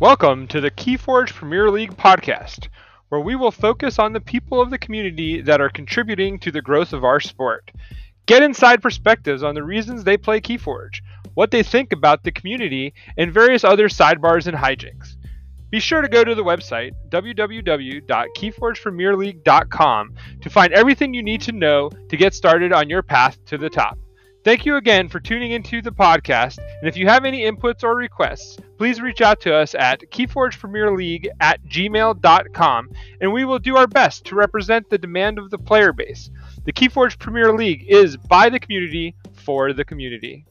Welcome to the Keyforge Premier League podcast, where we will focus on the people of the community that are contributing to the growth of our sport. Get inside perspectives on the reasons they play Keyforge, what they think about the community, and various other sidebars and hijinks. Be sure to go to the website www.keyforgepremierleague.com to find everything you need to know to get started on your path to the top. Thank you again for tuning into the podcast. And if you have any inputs or requests, please reach out to us at keyforgepremierleague at gmail.com and we will do our best to represent the demand of the player base. The Keyforge Premier League is by the community for the community.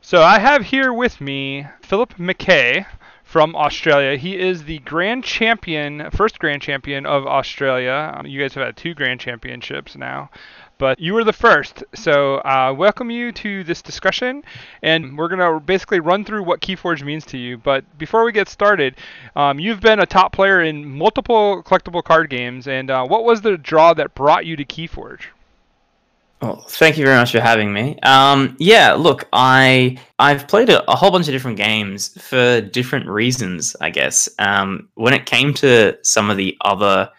So I have here with me Philip McKay from Australia. He is the grand champion, first grand champion of Australia. Um, you guys have had two grand championships now, but you were the first. So, uh, welcome you to this discussion, and we're gonna basically run through what KeyForge means to you. But before we get started, um, you've been a top player in multiple collectible card games, and uh, what was the draw that brought you to KeyForge? Well, thank you very much for having me. Um, yeah, look, I I've played a, a, whole bunch of different games for different reasons, I guess. Um, when it came to some of the other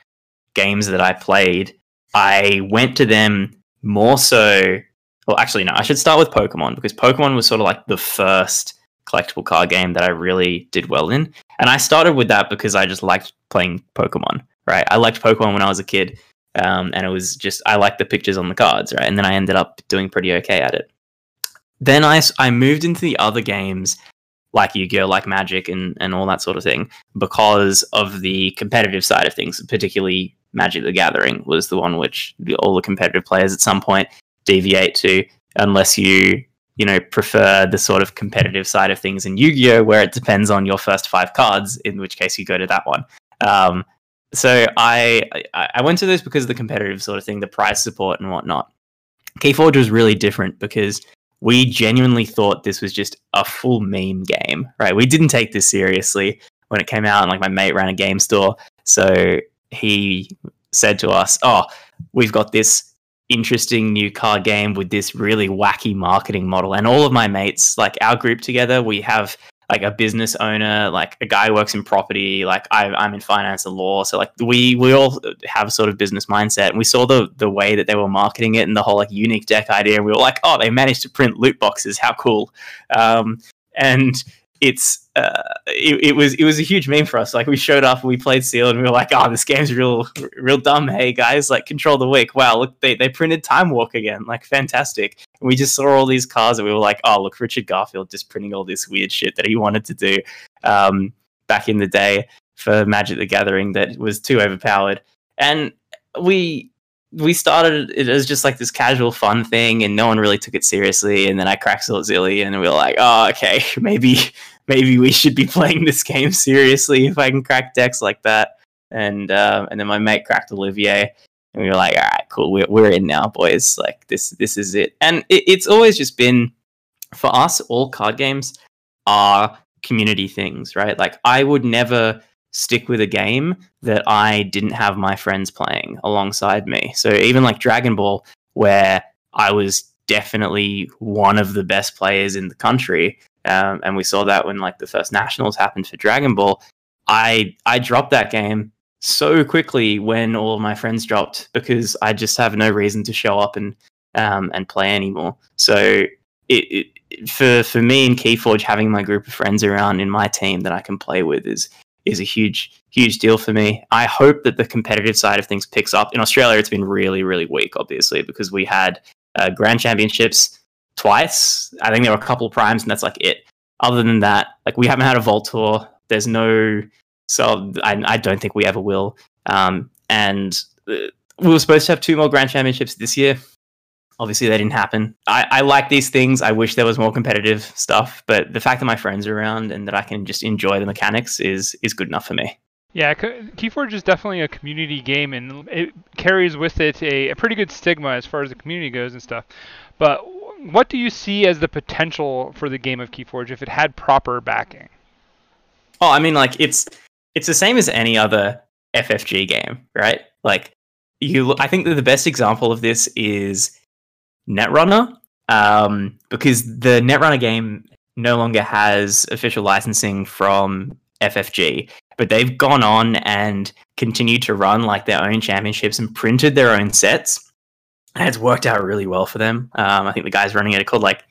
games that I played, I went to them more so. Well, actually, no, I should start with Pokemon because Pokemon was sort of like the first collectible card game that I really did well in, and I started with that because I just liked playing Pokemon. Right, I liked Pokemon when I was a kid um, and it was just I liked the pictures on the cards, right? And then I ended up doing pretty okay at it. Then I I moved into the other games like Yu-Gi-Oh, like Magic, and and all that sort of thing because of the competitive side of things. Particularly Magic: The Gathering was the one which all the competitive players at some point deviate to, unless you you know prefer the sort of competitive side of things in Yu-Gi-Oh, where it depends on your first five cards. In which case, you go to that one. Um, so I I went to this because of the competitive sort of thing, the prize support and whatnot. Keyforge was really different because we genuinely thought this was just a full meme game, right? We didn't take this seriously when it came out, and like my mate ran a game store, so he said to us, "Oh, we've got this interesting new car game with this really wacky marketing model." And all of my mates, like our group together, we have like a business owner, like a guy who works in property, like I, am in finance and law. So like we we all have a sort of business mindset, and we saw the the way that they were marketing it and the whole like unique deck idea, and we were like, oh, they managed to print loot boxes, how cool! Um, and it's uh, it, it, was it was a huge meme for us. Like we showed up, and we played Seal and we were like, "Oh, this game's real real dumb." Hey guys, like control the weak. Wow, look, they they printed Time Walk again. Like fantastic. And we just saw all these cars, and we were like, "Oh, look, Richard Garfield just printing all this weird shit that he wanted to do um, back in the day for Magic the Gathering that was too overpowered." And we we started it as just like this casual fun thing and no one really took it seriously and then i cracked zilly and we were like oh okay maybe maybe we should be playing this game seriously if i can crack decks like that. And uh, and then my mate cracked olivier and we were like all right cool we're, we're in now boys. Like this this is it. And it, it's always just been for us all card games are community things right? Like i would never stick with a game that I didn't have my friends playing alongside me. So even like Dragon Ball, where I was definitely one of the best players in the country, um, and we saw that when like the first nationals happened for Dragon Ball. I I dropped that game so quickly when all of my friends dropped because I just have no reason to show up and um, and play anymore. So it, it, for for me in Keyforge, having my group of friends around in my team that I can play with is is a huge, huge deal for me. I hope that the competitive side of things picks up. In Australia, it's been really, really weak, obviously, because we had uh, Grand Championships twice. I think there were a couple of primes, and that's like it. Other than that, like we haven't had a Vault Tour. There's no, so I, I don't think we ever will. Um, and uh, we were supposed to have two more Grand Championships this year. Obviously, that didn't happen. I, I like these things. I wish there was more competitive stuff, but the fact that my friends are around and that I can just enjoy the mechanics is is good enough for me. Yeah, Keyforge is definitely a community game, and it carries with it a, a pretty good stigma as far as the community goes and stuff. But what do you see as the potential for the game of Keyforge if it had proper backing? Oh, I mean, like it's it's the same as any other FFG game, right? Like you, I think that the best example of this is Netrunner. um, because the Netrunner game no longer has official licensing from FFG, but they've gone on and continued to run like their own championships and printed their own sets. And it's worked out really well for them. Um, I think the guys running it are called like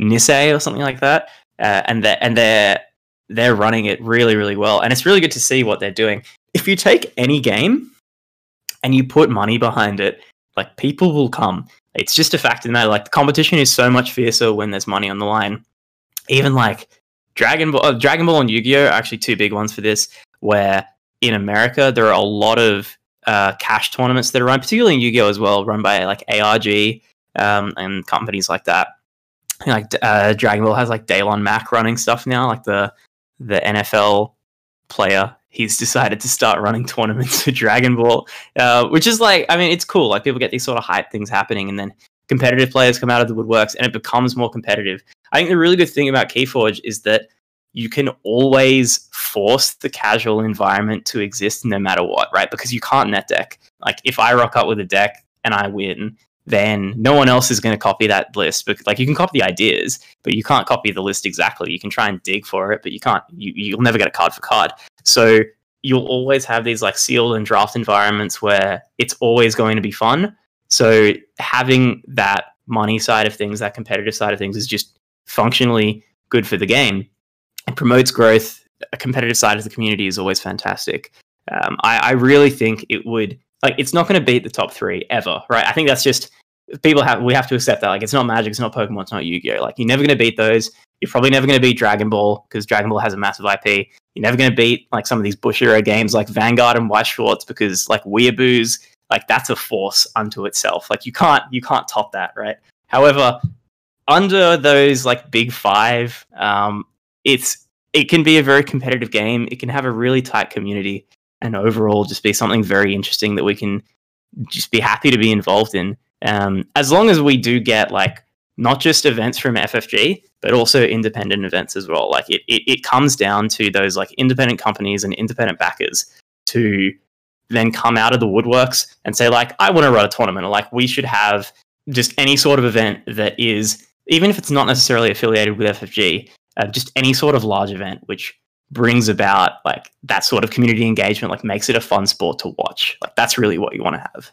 Nisei or something like that, uh, and they and they're they're running it really really well. And it's really good to see what they're doing. If you take any game and you put money behind it, like people will come. It's just a fact of the matter. Like the competition is so much fiercer when there's money on the line. Even like Dragon Ball, uh, Dragon Ball and Yu Gi Oh are actually two big ones for this. Where in America there are a lot of uh, cash tournaments that are run, particularly in Yu Gi Oh as well, run by like ARG um, and companies like that. Like uh, Dragon Ball has like Daylon Mac running stuff now, like the the NFL player he's decided to start running tournaments for Dragon Ball, uh, which is like, I mean, it's cool. Like people get these sort of hype things happening, and then competitive players come out of the woodworks, and it becomes more competitive. I think the really good thing about Keyforge is that you can always force the casual environment to exist no matter what, right? Because you can't net deck. Like if I rock up with a deck and I win, then no one else is going to copy that list. But like you can copy the ideas, but you can't copy the list exactly. You can try and dig for it, but you can't. You, you'll never get a card for card. So you'll always have these like sealed and draft environments where it's always going to be fun. So having that money side of things, that competitive side of things, is just functionally good for the game. It promotes growth. A competitive side of the community is always fantastic. Um, I, I really think it would like it's not going to beat the top three ever, right? I think that's just people have we have to accept that. Like it's not Magic, it's not Pokemon, it's not Yu Gi Oh. Like you're never going to beat those. You're probably never going to beat Dragon Ball because Dragon Ball has a massive IP. You're never going to beat like some of these Bushiroad games like Vanguard and Weiss Schwarz because like Weeaboos, like that's a force unto itself. Like you can't you can't top that, right? However, under those like big five, um, it's it can be a very competitive game. It can have a really tight community, and overall just be something very interesting that we can just be happy to be involved in. Um, as long as we do get like not just events from FFG, but also independent events as well. Like it, it, it comes down to those like independent companies and independent backers to then come out of the woodworks and say like, I want to run a tournament, or like we should have just any sort of event that is, even if it's not necessarily affiliated with FFG, uh, just any sort of large event which brings about like that sort of community engagement, like makes it a fun sport to watch. Like that's really what you want to have.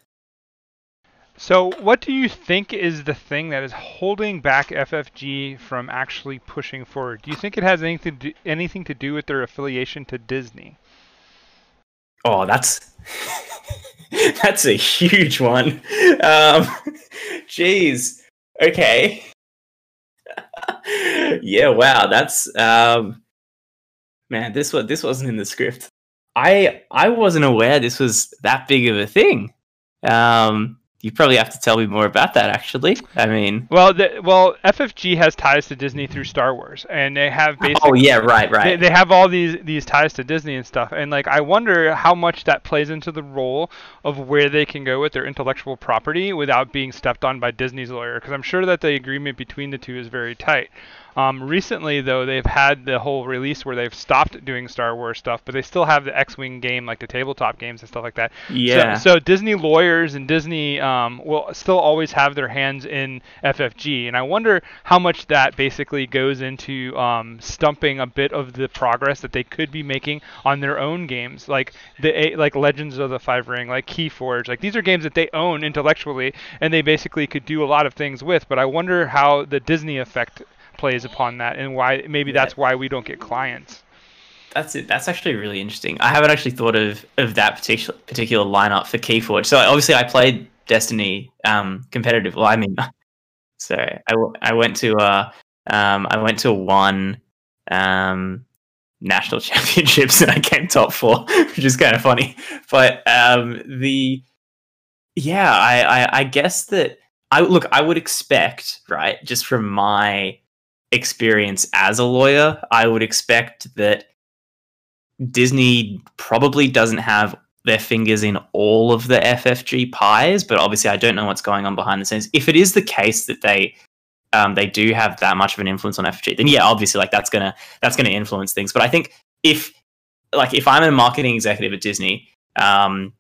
So, what do you think is the thing that is holding back FFG from actually pushing forward? Do you think it has anything to do, anything to do with their affiliation to Disney? Oh, that's that's a huge one. Um, jeez. Okay. yeah. Wow. That's um, man. This was this wasn't in the script. I I wasn't aware this was that big of a thing. Um, you probably have to tell me more about that. Actually, I mean, well, the, well, FFG has ties to Disney through Star Wars, and they have basically. Oh yeah, right, right. They, they have all these these ties to Disney and stuff, and like I wonder how much that plays into the role of where they can go with their intellectual property without being stepped on by Disney's lawyer, because I'm sure that the agreement between the two is very tight. Um, recently, though, they've had the whole release where they've stopped doing Star Wars stuff, but they still have the X-wing game, like the tabletop games and stuff like that. Yeah. So, so Disney lawyers and Disney um, will still always have their hands in FFG, and I wonder how much that basically goes into um, stumping a bit of the progress that they could be making on their own games, like the like Legends of the Five Ring, like Keyforge. Like these are games that they own intellectually, and they basically could do a lot of things with. But I wonder how the Disney effect plays upon that and why maybe that's why we don't get clients. That's it. That's actually really interesting. I haven't actually thought of of that particular particular lineup for Keyforge. So obviously, I played Destiny um, competitive. Well, I mean, sorry, I, I went to uh, um, I went to one um, national championships and I came top four, which is kind of funny. But um, the yeah, I, I I guess that I look. I would expect right, just from my experience as a lawyer, I would expect that Disney probably doesn't have their fingers in all of the FFG pies, but obviously I don't know what's going on behind the scenes. If it is the case that they um, they do have that much of an influence on FFG, then yeah, obviously like that's gonna that's gonna influence things. But I think if like if I'm a marketing executive at Disney, um,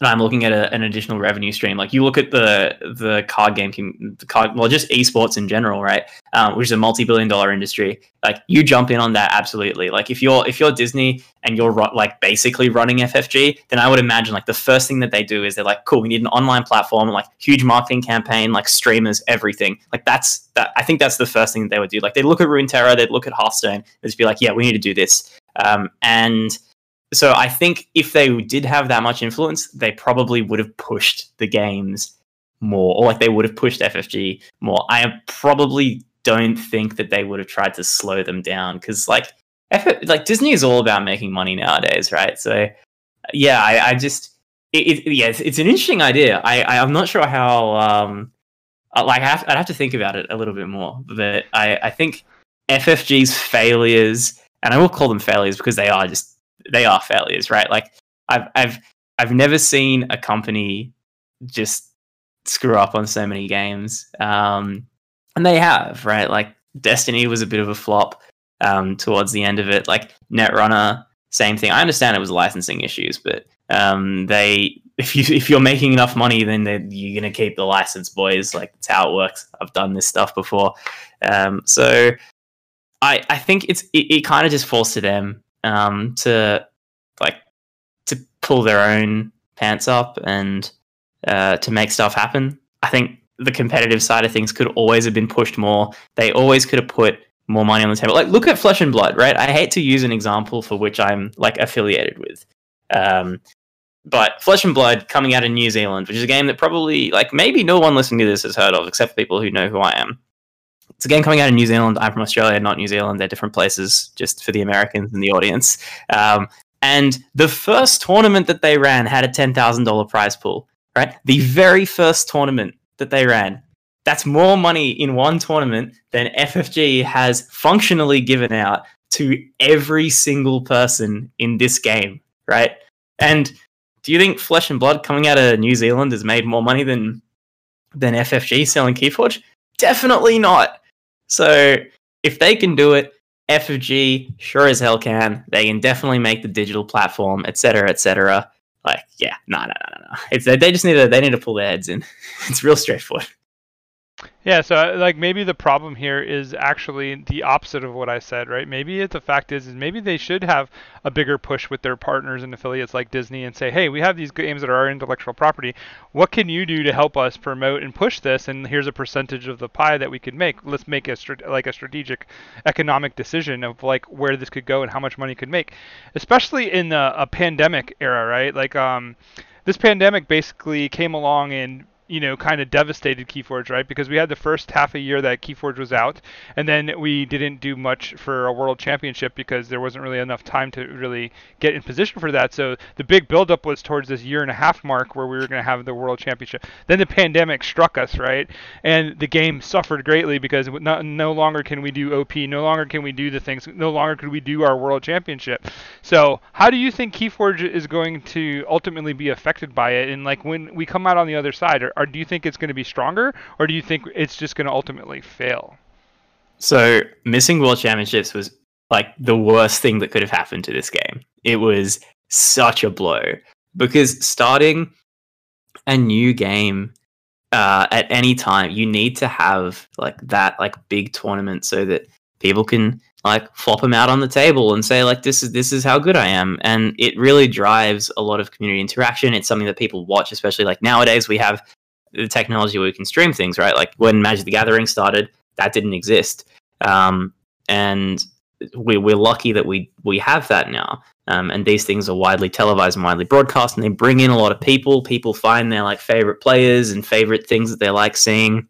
and I'm looking at a, an additional revenue stream. Like you look at the the card game, the card, well, just esports in general, right? Um, which is a multi-billion dollar industry. Like you jump in on that absolutely. Like if you're if you're Disney and you're like basically running FFG, then I would imagine like the first thing that they do is they're like, cool, we need an online platform, like huge marketing campaign, like streamers, everything. Like that's that. I think that's the first thing that they would do. Like they look at Runeterra, they'd look at Hearthstone, they'd just be like, yeah, we need to do this. Um, and so I think if they did have that much influence, they probably would have pushed the games more, or like they would have pushed FFG more. I probably don't think that they would have tried to slow them down because like F- like Disney is all about making money nowadays, right? So yeah, I, I just it, it, yeah, it's, it's, an interesting idea. I, I am not sure how um uh, like I have, I'd have to think about it a little bit more, but I I think FFG's failures, and I will call them failures because they are just they are failures, right? Like I've I've I've never seen a company just screw up on so many games, um, and they have, right? Like Destiny was a bit of a flop um, towards the end of it. Like Netrunner, same thing. I understand it was licensing issues, but um, they if you if you're making enough money, then you're gonna keep the license, boys. Like that's how it works. I've done this stuff before, um, so I I think it's it, it kind of just falls to them um, to like to pull their own pants up and uh, to make stuff happen. I think the competitive side of things could always have been pushed more. They always could have put more money on the table. Like look at Flesh and Blood, right? I hate to use an example for which I'm like affiliated with. Um, but Flesh and Blood coming out of New Zealand, which is a game that probably like maybe no one listening to this has heard of except people who know who I am. It's a game coming out of New Zealand. I'm from Australia, not New Zealand. They're different places, just for the Americans in the audience. Um, and the first tournament that they ran had a $10,000 prize pool, right? The very first tournament that they ran. That's more money in one tournament than FFG has functionally given out to every single person in this game, right? And do you think Flesh and Blood coming out of New Zealand has made more money than than FFG selling Keyforge? Definitely not. So if they can do it, FFG sure as hell can. They can definitely make the digital platform, etc., etc. Like, yeah, no, no, no, no. It's they just need to they need to pull their heads in. it's real straightforward. Yeah, so uh, like maybe the problem here is actually the opposite of what I said, right? Maybe the fact is, is maybe they should have a bigger push with their partners and affiliates like Disney and say, hey, we have these games that are our intellectual property. What can you do to help us promote and push this? And here's a percentage of the pie that we could make. Let's make a like a strategic economic decision of like where this could go and how much money could make, especially in a, a pandemic era, right? Like um this pandemic basically came along and you know, kind of devastated Keyforge, right? Because we had the first half a year that Keyforge was out, and then we didn't do much for a world championship because there wasn't really enough time to really get in position for that. So the big buildup was towards this year and a half mark where we were going to have the world championship. Then the pandemic struck us, right? And the game suffered greatly because no, no longer can we do OP, no longer can we do the things, no longer could we do our world championship. So how do you think Keyforge is going to ultimately be affected by it? And like when we come out on the other side, or do you think it's going to be stronger, or do you think it's just going to ultimately fail? So missing world championships was like the worst thing that could have happened to this game. It was such a blow because starting a new game uh, at any time, you need to have like that like big tournament so that people can like flop them out on the table and say like this is this is how good I am and it really drives a lot of community interaction it's something that people watch especially like nowadays we have the technology where we can stream things, right? Like when Magic the Gathering started, that didn't exist, um, and we, we're lucky that we we have that now. Um, and these things are widely televised and widely broadcast, and they bring in a lot of people. People find their like favorite players and favorite things that they like seeing.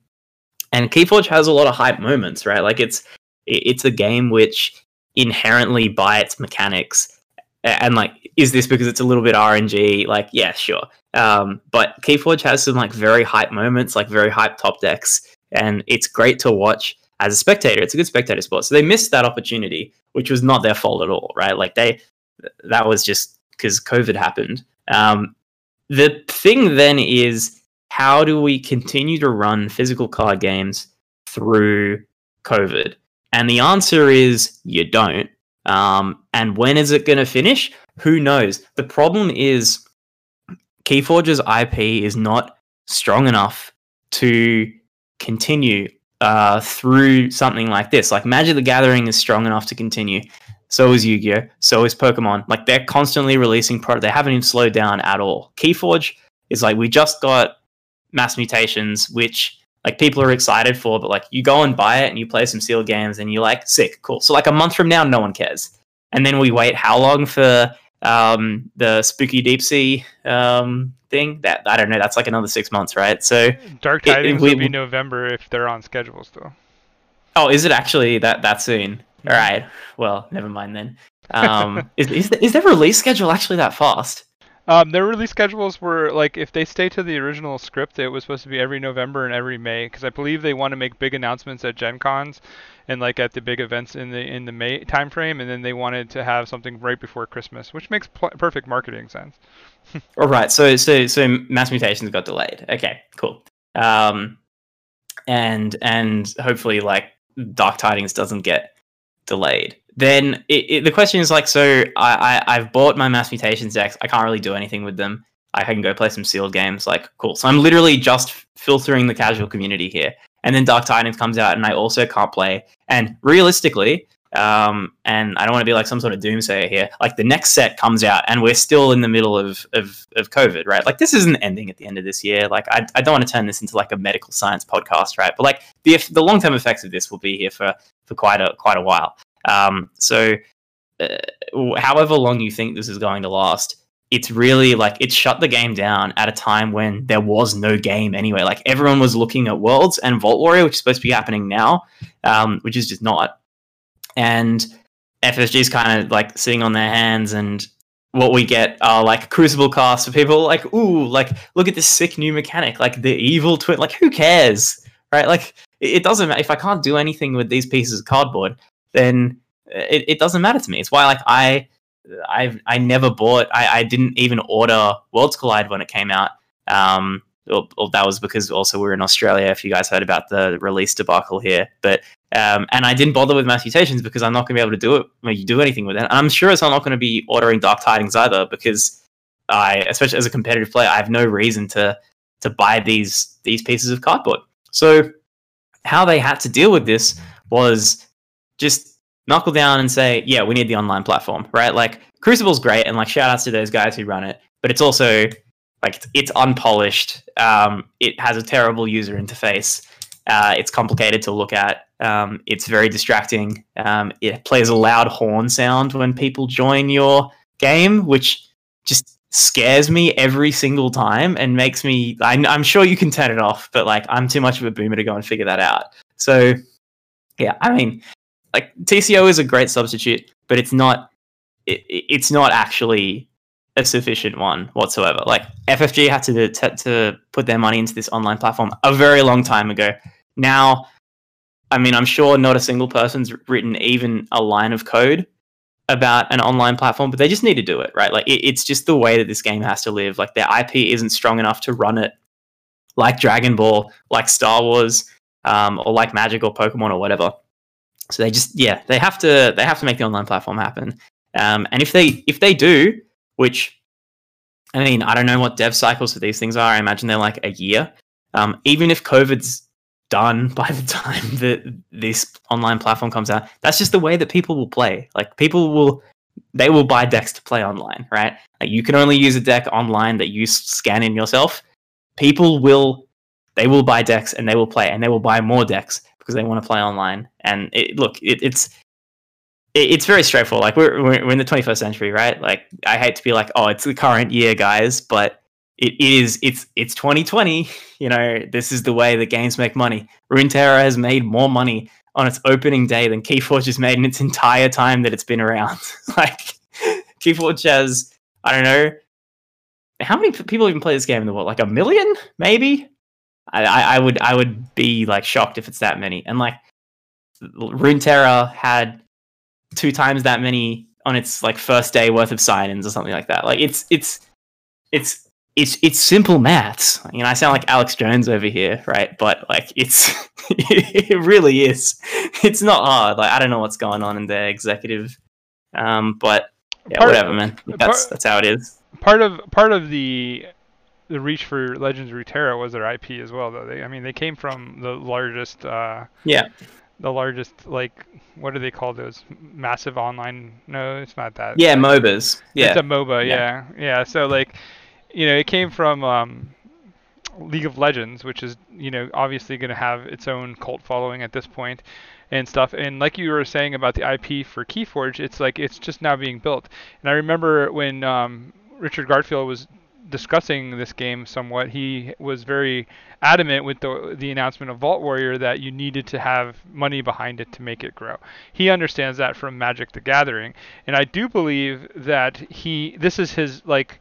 And Keyforge has a lot of hype moments, right? Like it's it's a game which inherently by its mechanics and like is this because it's a little bit rng like yeah sure. Um, but keyforge has some like very hype moments like very hype top decks and it's great to watch as a spectator. It's a good spectator sport. So they missed that opportunity which was not their fault at all right? Like they that was just because covid happened. Um, the thing then is how do we continue to run physical card games through covid? And the answer is you don't um, and when is it going to finish? Who knows? The problem is Keyforge's IP is not strong enough to continue uh, through something like this. Like Magic the Gathering is strong enough to continue. So is Yu-Gi-Oh. So is Pokemon. Like they're constantly releasing product. They haven't even slowed down at all. Keyforge is like we just got mass mutations, which like people are excited for, but like you go and buy it and you play some sealed games and you're like, sick, cool. So like a month from now, no one cares. And then we wait how long for um, the spooky deep sea um, thing? That I don't know. That's like another six months, right? So Dark it- Tidings we- will be November if they're on schedule still. oh, is it actually that that soon? All right. Well, never mind then. Um, is is the, is their release schedule actually that fast? Um, their release schedules were like if they stay to the original script, it was supposed to be every November and every May because I believe they want to make big announcements at Gen Cons and like at the big events in the in the May timeframe, and then they wanted to have something right before Christmas, which makes pl- perfect marketing sense. All right. So so so mass mutations got delayed. Okay. Cool. Um, and and hopefully like Dark Tidings doesn't get delayed. Then it, it, the question is like, so I, I I've bought my mass mutations decks. I can't really do anything with them. I can go play some sealed games. Like cool. So I'm literally just filtering the casual community here. And then Dark Tidings comes out, and I also can't play. And realistically, um, and I don't want to be like some sort of doomsayer here. Like the next set comes out, and we're still in the middle of of, of COVID, right? Like this isn't ending at the end of this year. Like I, I don't want to turn this into like a medical science podcast, right? But like the the long term effects of this will be here for for quite a quite a while. Um, so uh, however long you think this is going to last, it's really like it shut the game down at a time when there was no game anyway. Like everyone was looking at Worlds and Vault Warrior, which is supposed to be happening now, um, which is just not. And FFG's kind of like sitting on their hands, and what we get are like Crucible casts for people like, ooh, like look at this sick new mechanic, like the evil twin. Like who cares, right? Like it doesn't matter if I can't do anything with these pieces of cardboard, then it, it doesn't matter to me. It's why like I I I never bought. I, I didn't even order Worlds Collide when it came out. Um, or, well, that was because also we're in Australia. If you guys heard about the release debacle here, but um, and I didn't bother with Mass Mutations because I'm not going to be able to do it. I you do anything with it. And I'm sure as I'm not going to be ordering Dark Tidings either because I, especially as a competitive player, I have no reason to to buy these these pieces of cardboard. So how they had to deal with this was just knuckle down and say, yeah, we need the online platform, right? Like Crucible's great, and like shout outs to those guys who run it, but it's also like it's, it's unpolished. Um, it has a terrible user interface. Uh, it's complicated to look at. Um, it's very distracting. Um, it plays a loud horn sound when people join your game, which just scares me every single time and makes me. I, I'm sure you can turn it off, but like I'm too much of a boomer to go and figure that out. So, yeah, I mean, like TCO is a great substitute, but it's not. It, it's not actually a sufficient one whatsoever. Like FFG had to, to to put their money into this online platform a very long time ago. Now, I mean, I'm sure not a single person's written even a line of code about an online platform, but they just need to do it, right? Like it, it's just the way that this game has to live. Like their IP isn't strong enough to run it like Dragon Ball, like Star Wars, um, or like Magic or Pokemon or whatever. So they just yeah, they have to they have to make the online platform happen. Um, and if they if they do, which I mean, I don't know what dev cycles for these things are. I imagine they're like a year. Um, even if COVID's done by the time that this online platform comes out, that's just the way that people will play. Like people will, they will buy decks to play online, right? Like you can only use a deck online that you scan in yourself. People will, they will buy decks and they will play and they will buy more decks because they want to play online. And it, look, it, it's it's very straightforward. Like we're, we're in the 21st century, right? Like I hate to be like, oh, it's the current year, guys, but it is it's it's 2020. You know, this is the way that games make money. Runeterra has made more money on its opening day than Keyforge has made in its entire time that it's been around. like Keyforge has, I don't know, how many people even play this game in the world? Like a million, maybe. I, I, would I would be like shocked if it's that many. And like Runeterra had two times that many on its like first day worth of sign-ins or something like that. Like it's it's it's it's it's simple maths. You know, I sound like Alex Jones over here, right? But like it's it really is. It's not hard. Like I don't know what's going on in their executive, um, but yeah, Part- whatever, man. That's part- that's how it is. part of part of the the reach for Legends Runeterra was their IP as well, though. They, I mean, they came from the largest. Uh, yeah. The largest, like, what do they call those? Massive online? No, it's not that. Yeah, MOBAs. Yeah. It's a MOBA. Yeah. yeah. yeah. So like, you know, it came from um, League of Legends, which is you know obviously going to have its own cult following at this point and stuff. And like you were saying about the IP for Keyforge, it's like it's just now being built. And I remember when um, Richard Garfield was discussing this game somewhat, he was very adamant with the the announcement of Vault Warrior that you needed to have money behind it to make it grow. He understands that from Magic the Gathering, and I do believe that he this is his like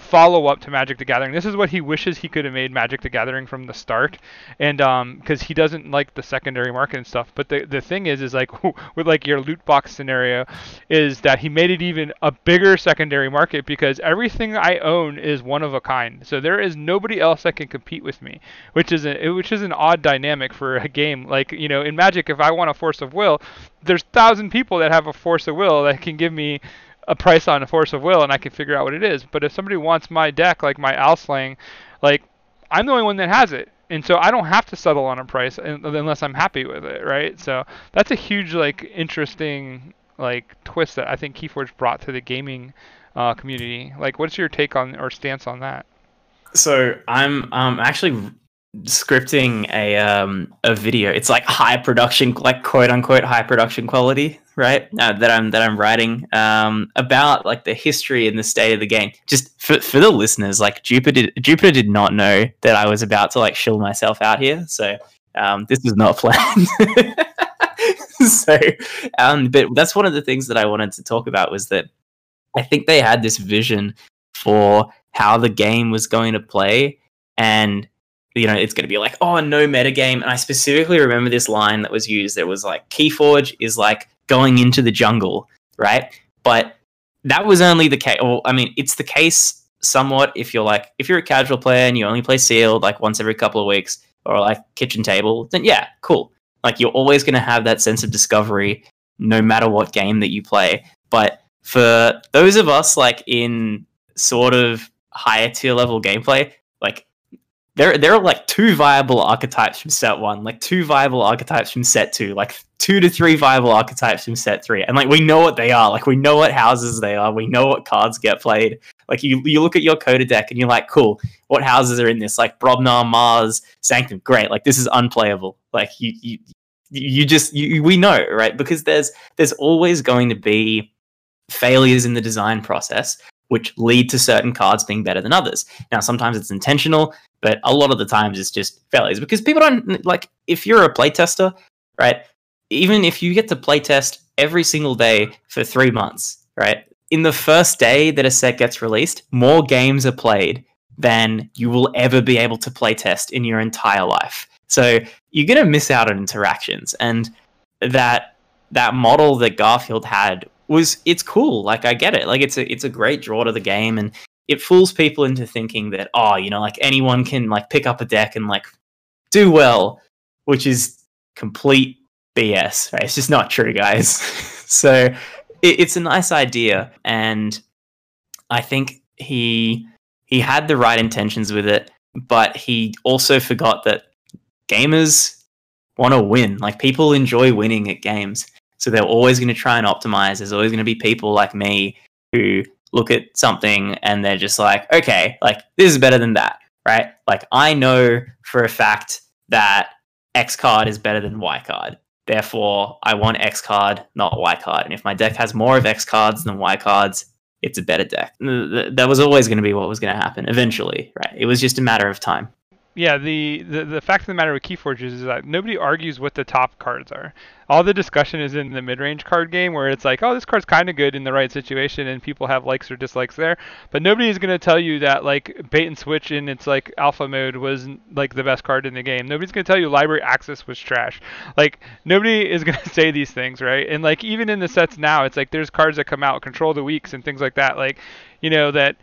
follow up to Magic the Gathering. This is what he wishes he could have made Magic the Gathering from the start, and um, because he doesn't like the secondary market and stuff. But the the thing is, is like with like your loot box scenario, is that he made it even a bigger secondary market because everything I own is one of a kind. So there is nobody else that can compete with me, which is a which is an odd dynamic for a game. Like you know, in Magic, if I want a Force of Will, there's thousand people that have a Force of Will that can give me a price on a force of will and I can figure out what it is. But if somebody wants my deck, like my Alslang, like I'm the only one that has it. And so I don't have to settle on a price unless I'm happy with it, right? So that's a huge, like, interesting, like, twist that I think Keyforge brought to the gaming uh, community. Like, what's your take on or stance on that? So I'm um, actually scripting a um a video. It's like high production like quote unquote high production quality right? Uh, that i'm that i'm writing um about like the history and the state of the game. Just for, for the listeners like jupiter did, jupiter did not know that i was about to like shill myself out here. So um this was not planned. So um but that's one of the things that i wanted to talk about was that i think they had this vision for how the game was going to play and you know, it's going to be like, oh, no metagame. And I specifically remember this line that was used. There was like, Keyforge is like going into the jungle, right? But that was only the case. Well, I mean, it's the case somewhat if you're like, if you're a casual player and you only play sealed like once every couple of weeks or like kitchen table, then yeah, cool. Like you're always going to have that sense of discovery no matter what game that you play. But for those of us like in sort of higher tier level gameplay, like there there are like two viable archetypes from set one, like two viable archetypes from set two, like two to three viable archetypes from set three, and like we know what they are, like we know what houses they are, we know what cards get played. Like you you look at your CotA deck and you're like, cool, what houses are in this? Like Brobnar, Mars, Sanctum, great. Like this is unplayable. Like you you you just you, we know right because there's there's always going to be failures in the design process which lead to certain cards being better than others. Now, sometimes it's intentional, but a lot of the times it's just failures because people don't like if you're a playtester, right? Even if you get to playtest every single day for three months, right? In the first day that a set gets released, more games are played than you will ever be able to playtest in your entire life. So you're gonna miss out on interactions, and that that model that Garfield had was it's cool. Like I get it. Like it's a it's a great draw to the game, and it fools people into thinking that oh, you know, like anyone can like pick up a deck and like do well, which is complete BS. Right? It's just not true, guys. so it, it's a nice idea, and I think he he had the right intentions with it, but he also forgot that gamers want to win. Like people enjoy winning at games. So they're always going to try and optimize. There's always going to be people like me who look at something and they're just like, okay, like this is better than that, right? Like I know for a fact that X card is better than Y card. Therefore, I want X card, not Y card. And if my deck has more of X cards than Y cards, it's a better deck. That was always going to be what was going to happen eventually, right? It was just a matter of time yeah, the, the the fact of the matter with Keyforge is that nobody argues what the top cards are. All the discussion is in the mid-range card game where it's like, oh, this card's kind of good in the right situation, and people have likes or dislikes there. But nobody is going to tell you that like bait and switch in its like alpha mode was like the best card in the game. Nobody's going to tell you library access was trash. Like nobody is going to say these things, right? And like even in the sets now, it's like there's cards that come out, control the weeks and things like that. Like, you know that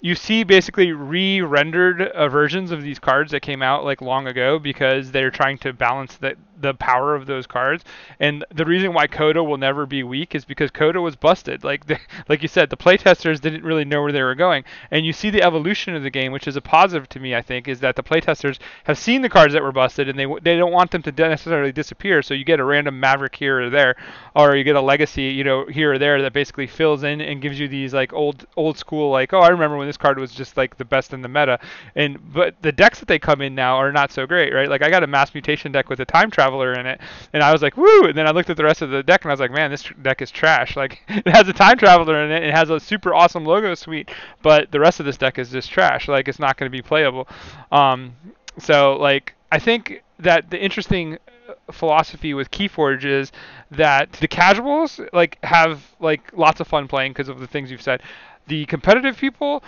you see basically re-rendered uh, versions of these cards that came out like long ago because they're trying to balance that the power of those cards. And the reason why CotA will never be weak is because CotA was busted. Like the, like you said, the playtesters didn't really know where they were going. And you see the evolution of the game, which is a positive to me. I think is that the playtesters have seen the cards that were busted, and they they don't want them to necessarily disappear. So you get a random Maverick here or there, or you get a Legacy, you know, here or there that basically fills in and gives you these like old old school like, oh, I remember when this card was just like the best in the meta. And but the decks that they come in now are not so great, right? Like I got a mass mutation deck with a time traveler in it, and I was like, woo! And then I looked at the rest of the deck and I was like, man, this deck is trash. Like it has a time traveler in it, it has a super awesome logo suite, but the rest of this deck is just trash. Like it's not going to be playable. Um, so like I think that the interesting uh, philosophy with Keyforge is that the casuals like have like lots of fun playing because of the things you've said. The competitive people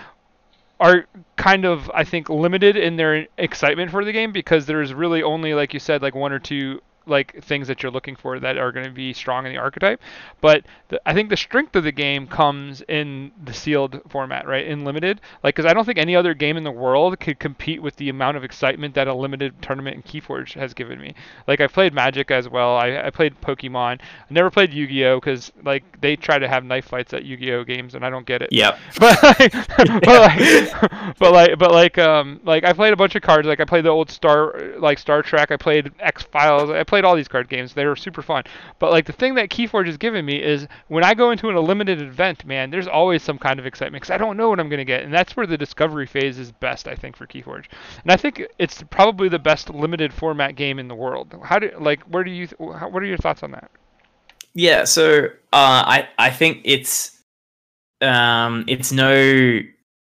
are kind of I think limited in their excitement for the game because there's really only like you said like one or two like things that you're looking for that are going to be strong in the archetype. But the, I think the strength of the game comes in the sealed format, right? In limited, like because I don't think any other game in the world could compete with the amount of excitement that a limited tournament in Keyforge has given me. Like I played Magic as well. I, I played Pokemon. I never played Yu-Gi-Oh because like they try to have knife fights at Yu-Gi-Oh games and I don't get it. Yep. But like, but like, but like, but like, um, like I played a bunch of cards. Like I played the old Star, like Star Trek. I played X Files. I played all these card games. They were super fun. But like the thing that Keyforge has given me is when I go into an limited event, man, there's always some kind of excitement because I don't know what I'm going to get, and that's where the discovery phase is best, I think, for Keyforge. And I think it's probably the best limited format game in the world. How do like where do you how, what are your thoughts on that? Yeah, so uh, I I think it's um it's no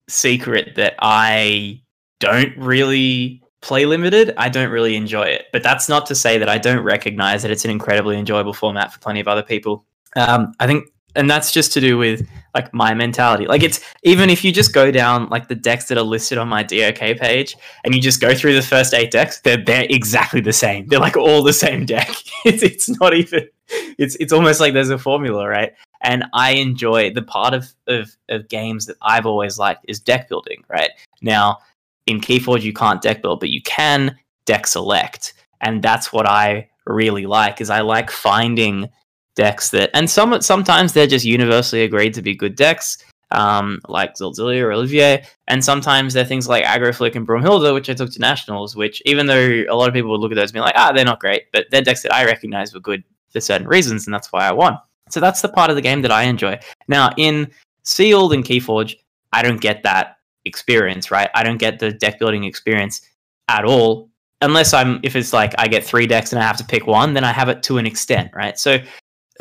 secret that I don't really play limited, I don't really enjoy it. But that's not to say that I don't recognize that it's an incredibly enjoyable format for plenty of other people. Um, I think, and that's just to do with like my mentality. Like it's even if you just go down like the decks that are listed on my DOK page, and you just go through the first eight decks, they're they're exactly the same. They're like all the same deck. it's it's not even. It's it's almost like there's a formula, right? And I enjoy the part of, of, of games that I've always liked is deck building, right? Now, in Keyforge you can't deck build, but you can deck select, and that's what I really like. Is I like finding decks that, and some sometimes they're just universally agreed to be good decks, um, like Zilzillia or Olivier, and sometimes they're things like Agroflick and Broomhilda, which I took to nationals. Which even though a lot of people would look at those and be like, ah, they're not great, but they're decks that I recognize were good for certain reasons, and that's why I won. So that's the part of the game that I enjoy. Now in Sealed and Keyforge, I don't get that experience, right? I don't get the deck building experience at all unless I'm if it's like I get three decks and I have to pick one, then I have it to an extent, right? So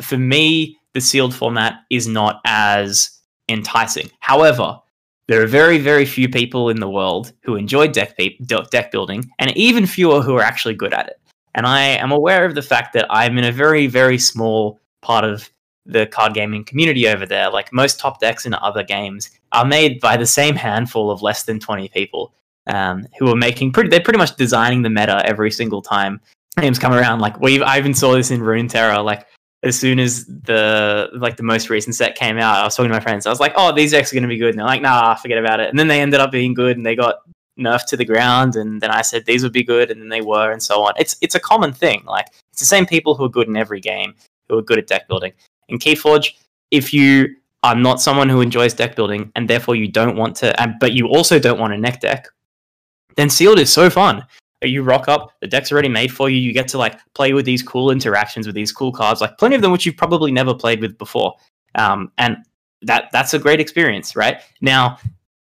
for me, the sealed format is not as enticing. However, there are very, very few people in the world who enjoy deck pe- deck building, and even fewer who are actually good at it. And I am aware of the fact that I'm in a very, very small part of the card gaming community over there. Like most top decks in other games are made by the same handful of less than 20 people um, who are making pretty, they're pretty much designing the meta every single time games come around. Like we, I even saw this in Runeterra. Like as soon as the like the most recent set came out, I was talking to my friends. I was like, "Oh, these decks are going to be good," and they're like, "Nah, forget about it." And then they ended up being good, and they got nerfed to the ground. And then I said these would be good, and then they were, and so on. It's it's a common thing. Like it's the same people who are good in every game who are good at deck building. In Keyforge, if you are not someone who enjoys deck building and therefore you don't want to, but you also don't want a net deck, then Sealed is so fun. You rock up, the deck's already made for you. You get to like play with these cool interactions with these cool cards, like plenty of them which you've probably never played with before. Um, and that that's a great experience, right? Now,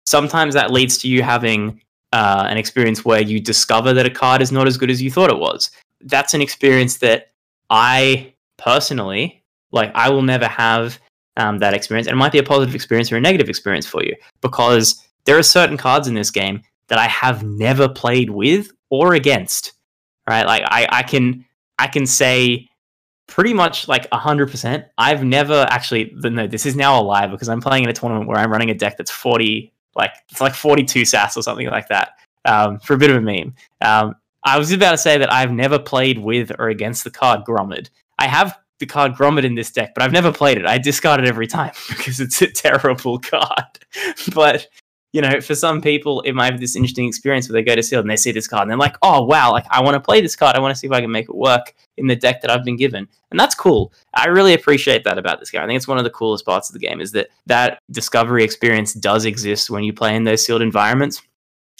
sometimes that leads to you having uh, an experience where you discover that a card is not as good as you thought it was. That's an experience that I personally like I will never have um, that experience, and it might be a positive experience or a negative experience for you because there are certain cards in this game that I have never played with or against. Right, like I, I can I can say pretty much like 100%. I've never actually, no, this is now a lie because I'm playing in a tournament where I'm running a deck that's 40, like, it's like 42 SAS or something like that um, for a bit of a meme. Um, I was about to say that I've never played with or against the card Grommid. I have the card Grommid in this deck, but I've never played it. I discard it every time because it's a terrible card. but you know, for some people, it might have this interesting experience where they go to sealed and they see this card and they're like, oh, wow, like I want to play this card. I want to see if I can make it work in the deck that I've been given. And that's cool. I really appreciate that about this game. I think it's one of the coolest parts of the game is that that discovery experience does exist when you play in those sealed environments.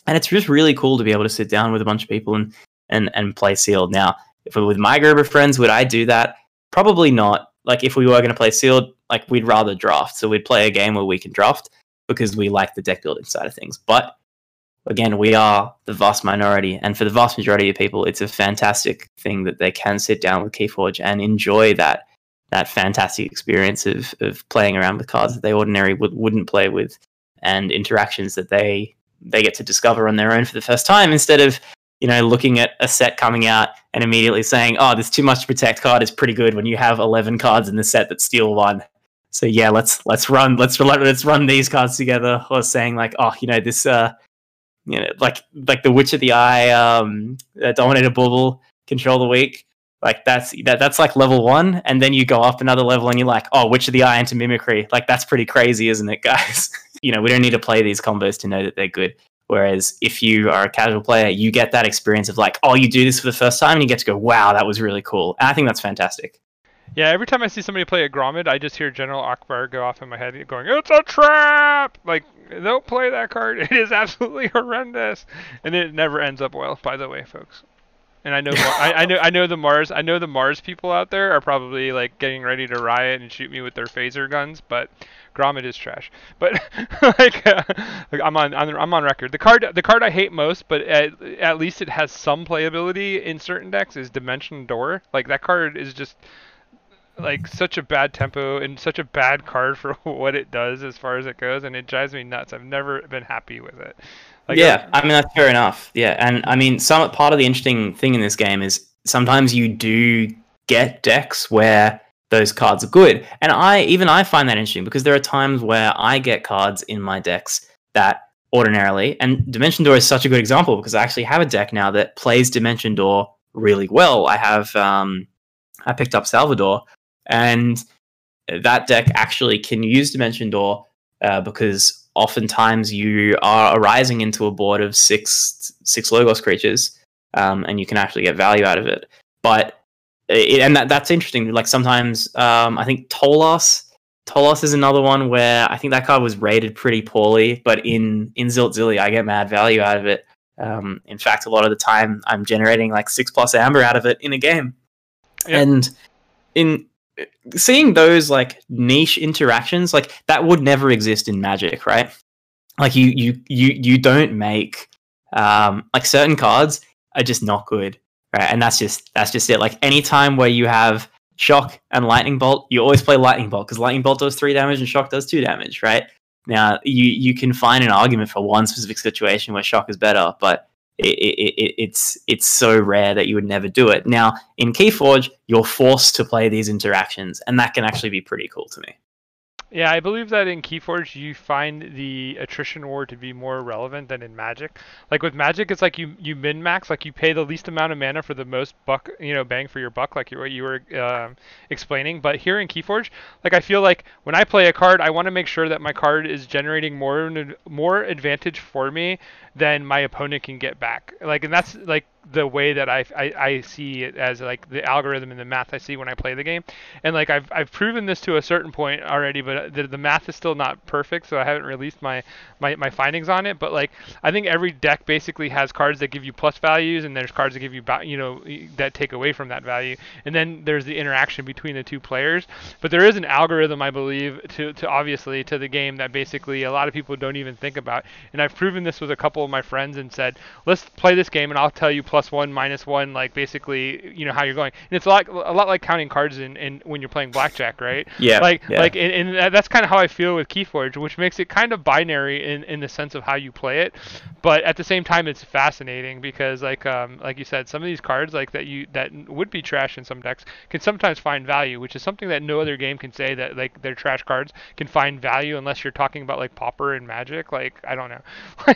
And it's just really cool to be able to sit down with a bunch of people and, and, and play sealed. Now, if with my group of friends, would I do that? Probably not. Like if we were going to play sealed, like we'd rather draft. So we'd play a game where we can draft because we like the deck building side of things. But again, we are the vast minority, and for the vast majority of people, it's a fantastic thing that they can sit down with Keyforge and enjoy that that fantastic experience of of playing around with cards that they ordinarily would, wouldn't play with, and interactions that they they get to discover on their own for the first time instead of you know looking at a set coming out and immediately saying, "Oh, there's too much to protect." Card is pretty good when you have 11 cards in the set that steal one so yeah, let's let's run let's let's run these cards together. Or saying like, oh, you know this, uh, you know, like like the Witch of the Eye, um, uh, Dominator Bauble, Control the Weak. Like that's that that's like level one, and then you go up another level, and you're like, oh, Witch of the Eye into Mimicry. Like that's pretty crazy, isn't it, guys? you know, we don't need to play these combos to know that they're good. Whereas if you are a casual player, you get that experience of like, oh, you do this for the first time, and you get to go, wow, that was really cool. And I think that's fantastic. Yeah, every time I see somebody play a Grommid, I just hear General Ackbar go off in my head going, It's a trap! Like, don't play that card. It is absolutely horrendous. And it never ends up well, by the way, folks. And I know, I, I, know, I know the Mars, I know the Mars people out there are probably like getting ready to riot and shoot me with their phaser guns, but Grommid is trash. But like, uh, like, I'm on, I'm on record. The card, the card I hate most, but at, at least it has some playability in certain decks is Dimension Door. Like that card is just like such a bad tempo and such a bad card for what it does as far as it goes, and it drives me nuts. I've never been happy with it. Like, yeah, I, I mean that's fair enough. Yeah, and I mean some part of the interesting thing in this game is sometimes you do get decks where those cards are good, and I even I find that interesting because there are times where I get cards in my decks that ordinarily, and Dimension Door is such a good example because I actually have a deck now that plays Dimension Door really well. I have um, I picked up Salvador, and that deck actually can use Dimension Door uh, because oftentimes you are arising into a board of six six Logos creatures, um, and you can actually get value out of it. But it, and that that's interesting. Like sometimes um, I think Tolas. Tolas is another one where I think that card was rated pretty poorly, but in in Zilt I get mad value out of it. Um, in fact, a lot of the time I'm generating like six plus amber out of it in a game. Yep. And in seeing those like niche interactions like that would never exist in magic right? Like you you you you don't make um like certain cards are just not good right? And that's just that's just it. Like any time where you have shock and lightning bolt you always play lightning bolt because lightning bolt does three damage and shock does two damage right? Now you you can find an argument for one specific situation where shock is better but it, it, it's it's so rare that you would never do it. Now in Keyforge, you're forced to play these interactions, and that can actually be pretty cool to me. Yeah, I believe that in Keyforge you find the attrition war to be more relevant than in Magic. Like with Magic, it's like you you min max, like you pay the least amount of mana for the most buck, you know, bang for your buck, like what you were uh, explaining. But here in Keyforge, like I feel like when I play a card, I want to make sure that my card is generating more more advantage for me than my opponent can get back. Like, and that's like the way that I, I, I see it as like the algorithm and the math I see when I play the game. And like I've, I've proven this to a certain point already, but uh, the, the math is still not perfect, so I haven't released my, my, my findings on it. But like I think every deck basically has cards that give you plus values, and there's cards that give you you know that take away from that value, and then there's the interaction between the two players. But there is an algorithm I believe to, to obviously to the game that basically a lot of people don't even think about. And I've proven this with a couple of my friends and said, let's play this game, and I'll tell you plus one, minus one, like basically, you know how you're going. And it's a lot, a lot like counting cards in, in when you're playing blackjack, right? Yeah. Like, yeah. like, and, and that's kind of how I feel with Keyforge, which makes it kind of binary in, in the sense of how you play it, but at the same time, it's fascinating because, like, um, like you said, some of these cards, like that you that would be trash in some decks, can sometimes find value, which is something that no other game can say that like their trash cards can find value unless you're talking about like Pauper and Magic. Like, I don't know.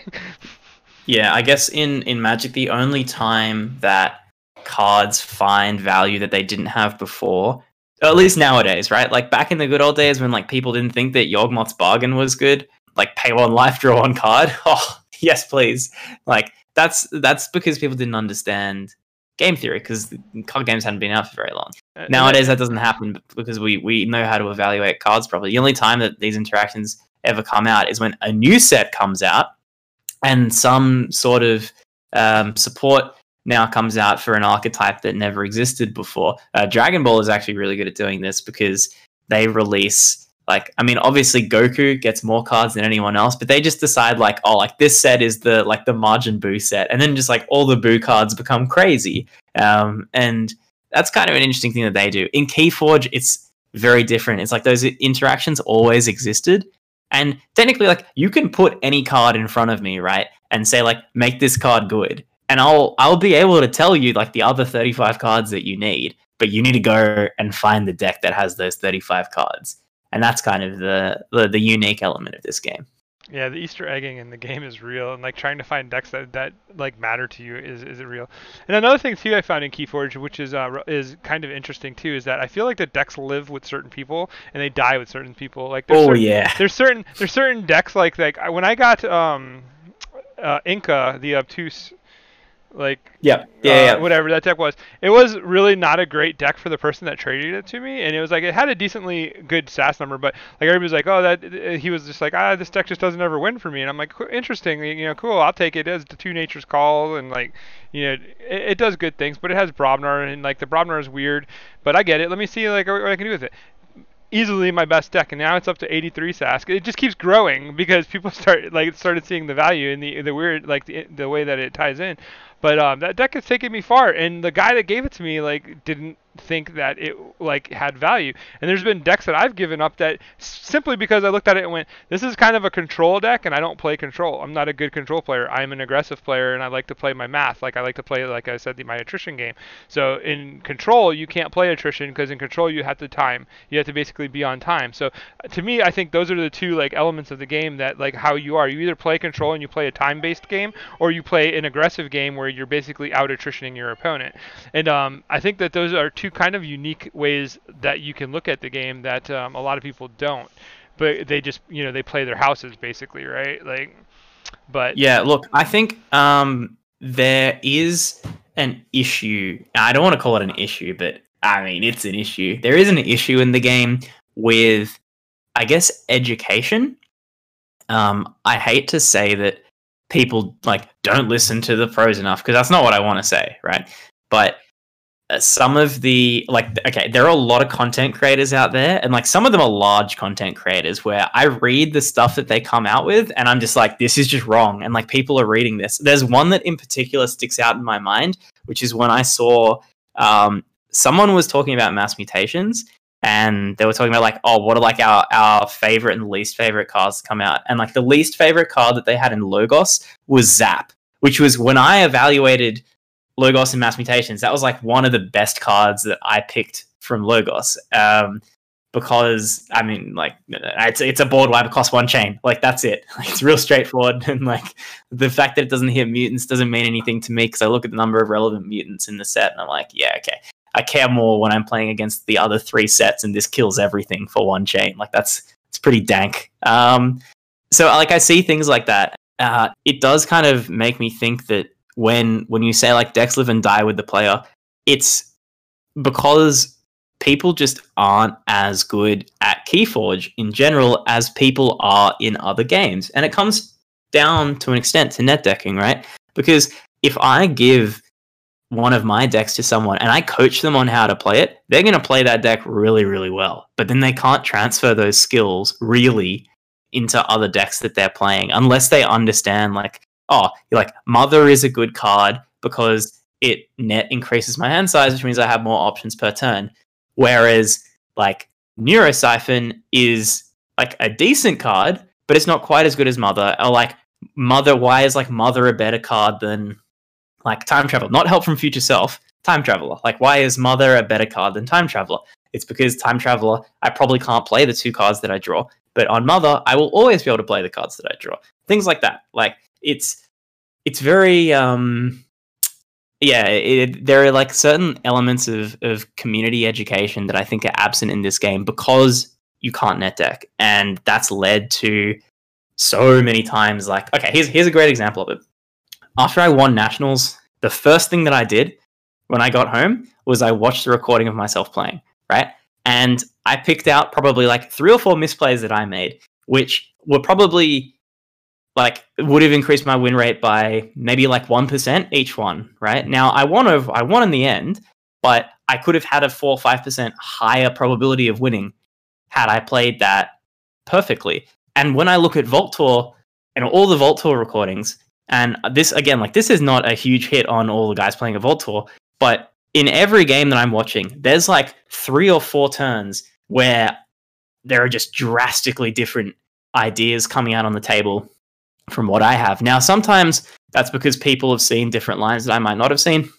Yeah, I guess in in Magic, the only time that cards find value that they didn't have before, at least nowadays, right? Like back in the good old days when like people didn't think that Yawgmoth's bargain was good, like pay one life, draw one card. Oh, yes, please. Like that's that's because people didn't understand game theory because card games hadn't been out for very long. Uh, Nowadays, that doesn't happen because we we know how to evaluate cards properly. The only time that these interactions ever come out is when a new set comes out and some sort of um, support now comes out for an archetype that never existed before. Uh, Dragon Ball is actually really good at doing this because they release like i mean obviously goku gets more cards than anyone else but they just decide like oh like this set is the like the Majin Buu set. And then just like all the Buu cards become crazy. Um and that's kind of an interesting thing that they do. In keyforge it's very different. It's like those interactions always existed and technically like you can put any card in front of me right and say like make this card good and i'll i'll be able to tell you like the other 35 cards that you need but you need to go and find the deck that has those 35 cards and that's kind of the, the, the unique element of this game. Yeah, the Easter egging in the game is real, and like trying to find decks that, that like matter to you is is it real. And another thing too I found in KeyForge, which is uh, is kind of interesting too, is that I feel like the decks live with certain people and they die with certain people. Like oh certain, yeah, there's certain there's certain decks like like when I got um uh, Inca the obtuse like yeah, yeah, uh, yeah, whatever that deck was. It was really not a great deck for the person that traded it to me, and it was like it had a decently good SAS number, but like everybody was like, oh, that uh, he was just like, ah, this deck just doesn't ever win for me, and I'm like, interesting, you know, cool, I'll take it as the two natures call, and like, you know, it, it does good things, but it has Brobnar, and like the Brobnar is weird, but I get it. Let me see like what I can do with it easily my best deck, and now it's up to 83 SAS. It just keeps growing because people start like started seeing the value in the the weird like the, the way that it ties in. But um, that deck has taken me far, and the guy that gave it to me like didn't think that it like had value. And there's been decks that I've given up that simply because I looked at it and went, this is kind of a control deck, and I don't play control. I'm not a good control player. I'm an aggressive player, and I like to play my math. Like I like to play, like I said, the, my attrition game. So in control, you can't play attrition because in control you have to time. You have to basically be on time. So to me, I think those are the two like elements of the game that like how you are. You either play control and you play a time-based game, or you play an aggressive game where you're basically out attritioning your opponent. And um, I think that those are two kind of unique ways that you can look at the game that um, a lot of people don't. But they just, you know, they play their houses basically, right? Like, but yeah, look, I think um, there is an issue. I don't want to call it an issue, but I mean, it's an issue. There is an issue in the game with, I guess, education. Um, I hate to say that people like don't listen to the pros enough because that's not what I want to say, right? But uh, some of the like okay there are a lot of content creators out there and like some of them are large content creators where i read the stuff that they come out with and i'm just like this is just wrong and like people are reading this. There's one that in particular sticks out in my mind which is when i saw um, someone was talking about mass mutations and they were talking about like oh what are like our our favorite and least favorite cards to come out? And like the least favorite card that they had in logos was zap which was when i evaluated Logos and Mass Mutations, that was like one of the best cards that I picked from Logos. Um, because I mean, like it's it's a board wipe across one chain. Like that's it. Like, it's real straightforward, and like the fact that it doesn't hit mutants doesn't mean anything to me because I look at the number of relevant mutants in the set and I'm like, yeah, okay. I care more when I'm playing against the other three sets, and this kills everything for one chain. Like that's it's pretty dank. Um, so like I see things like that. Uh, it does kind of make me think that when when you say like decks live and die with the player, it's because people just aren't as good at Keyforge in general as people are in other games. And it comes down to an extent to net decking, right? Because if I give one of my decks to someone and I coach them on how to play it, they're going to play that deck really, really well. But then they can't transfer those skills really into other decks that they're playing unless they understand like oh, you're like Mother is a good card because it net increases my hand size, which means I have more options per turn. Whereas like Neuro Syphon is like a decent card, but it's not quite as good as Mother. Or like Mother, why is like Mother a better card than like Time travel Not Help from Future Self, Time Traveler. Like why is Mother a better card than Time Traveler? It's because Time Traveler, I probably can't play the two cards that I draw, but on Mother, I will always be able to play the cards that I draw. Things like that. Like it's it's very um yeah it, there are like certain elements of of community education that i think are absent in this game because you can't net deck and that's led to so many times. Like, okay, here's here's a great example of it. After I won nationals, the first thing that I did when I got home was I watched the recording of myself playing, right? And I picked out probably like three or four misplays that I made, which were probably like would have increased my win rate by maybe like 1% each one, right? Now I won over I won in the end, but I could have had a 4 or 5% higher probability of winning had I played that perfectly. And when I look at Vault Tour and all the Vault Tour recordings, and this again, like this is not a huge hit on all the guys playing a Vault Tour, but in every game that I'm watching, there's like three or four turns where there are just drastically different ideas coming out on the table from what I have. Now, sometimes that's because people have seen different lines that I might not have seen.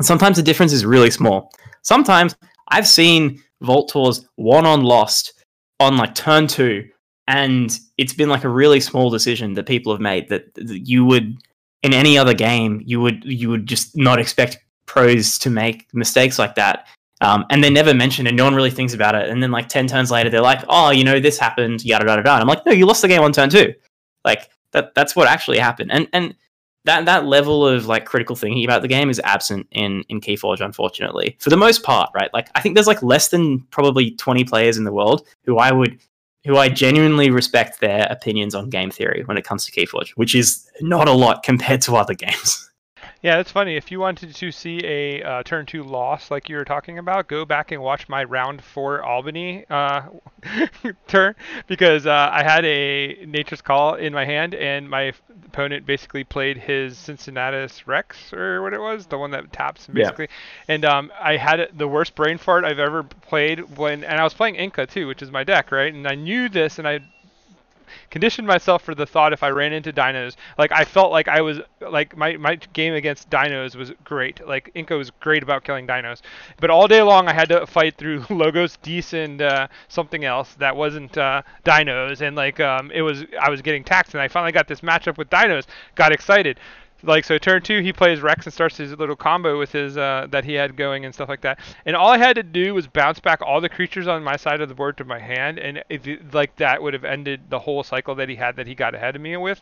Sometimes the difference is really small. Sometimes I've seen Vault Tours won on lost on like turn two, and it's been like a really small decision that people have made that, that you would in any other game you would you would just not expect pros to make mistakes like that. Um, and they're never mentioned and no one really thinks about it. And then like 10 turns later, they're like, oh, you know, this happened, yada, yada, yada. I'm like, no, you lost the game on turn two. Like that, that's what actually happened. And, and that, that level of like critical thinking about the game is absent in, in Keyforge, unfortunately, for the most part, right? Like I think there's like less than probably 20 players in the world who I would, who I genuinely respect their opinions on game theory when it comes to Keyforge, which is not a lot compared to other games. Yeah, it's funny. If you wanted to see a uh, turn two loss like you were talking about, go back and watch my round four Albany uh, turn because uh, I had a Nature's Call in my hand and my opponent basically played his Cincinnatus Rex or what it was, the one that taps basically. Yeah. And um, I had the worst brain fart I've ever played when, and I was playing Inca too, which is my deck, right? And I knew this and I conditioned myself for the thought if I ran into dinos, like I felt like I was like my my game against dinos was great. Like Inca was great about killing dinos, but all day long I had to fight through Logos, and uh, something else that wasn't uh, dinos, and like um, it was I was getting taxed, and I finally got this matchup with dinos, got excited like so turn two he plays Rex and starts his little combo with his uh, that he had going and stuff like that. And all I had to do was bounce back all the creatures on my side of the board to my hand, and if it, like that would have ended the whole cycle that he had that he got ahead of me with.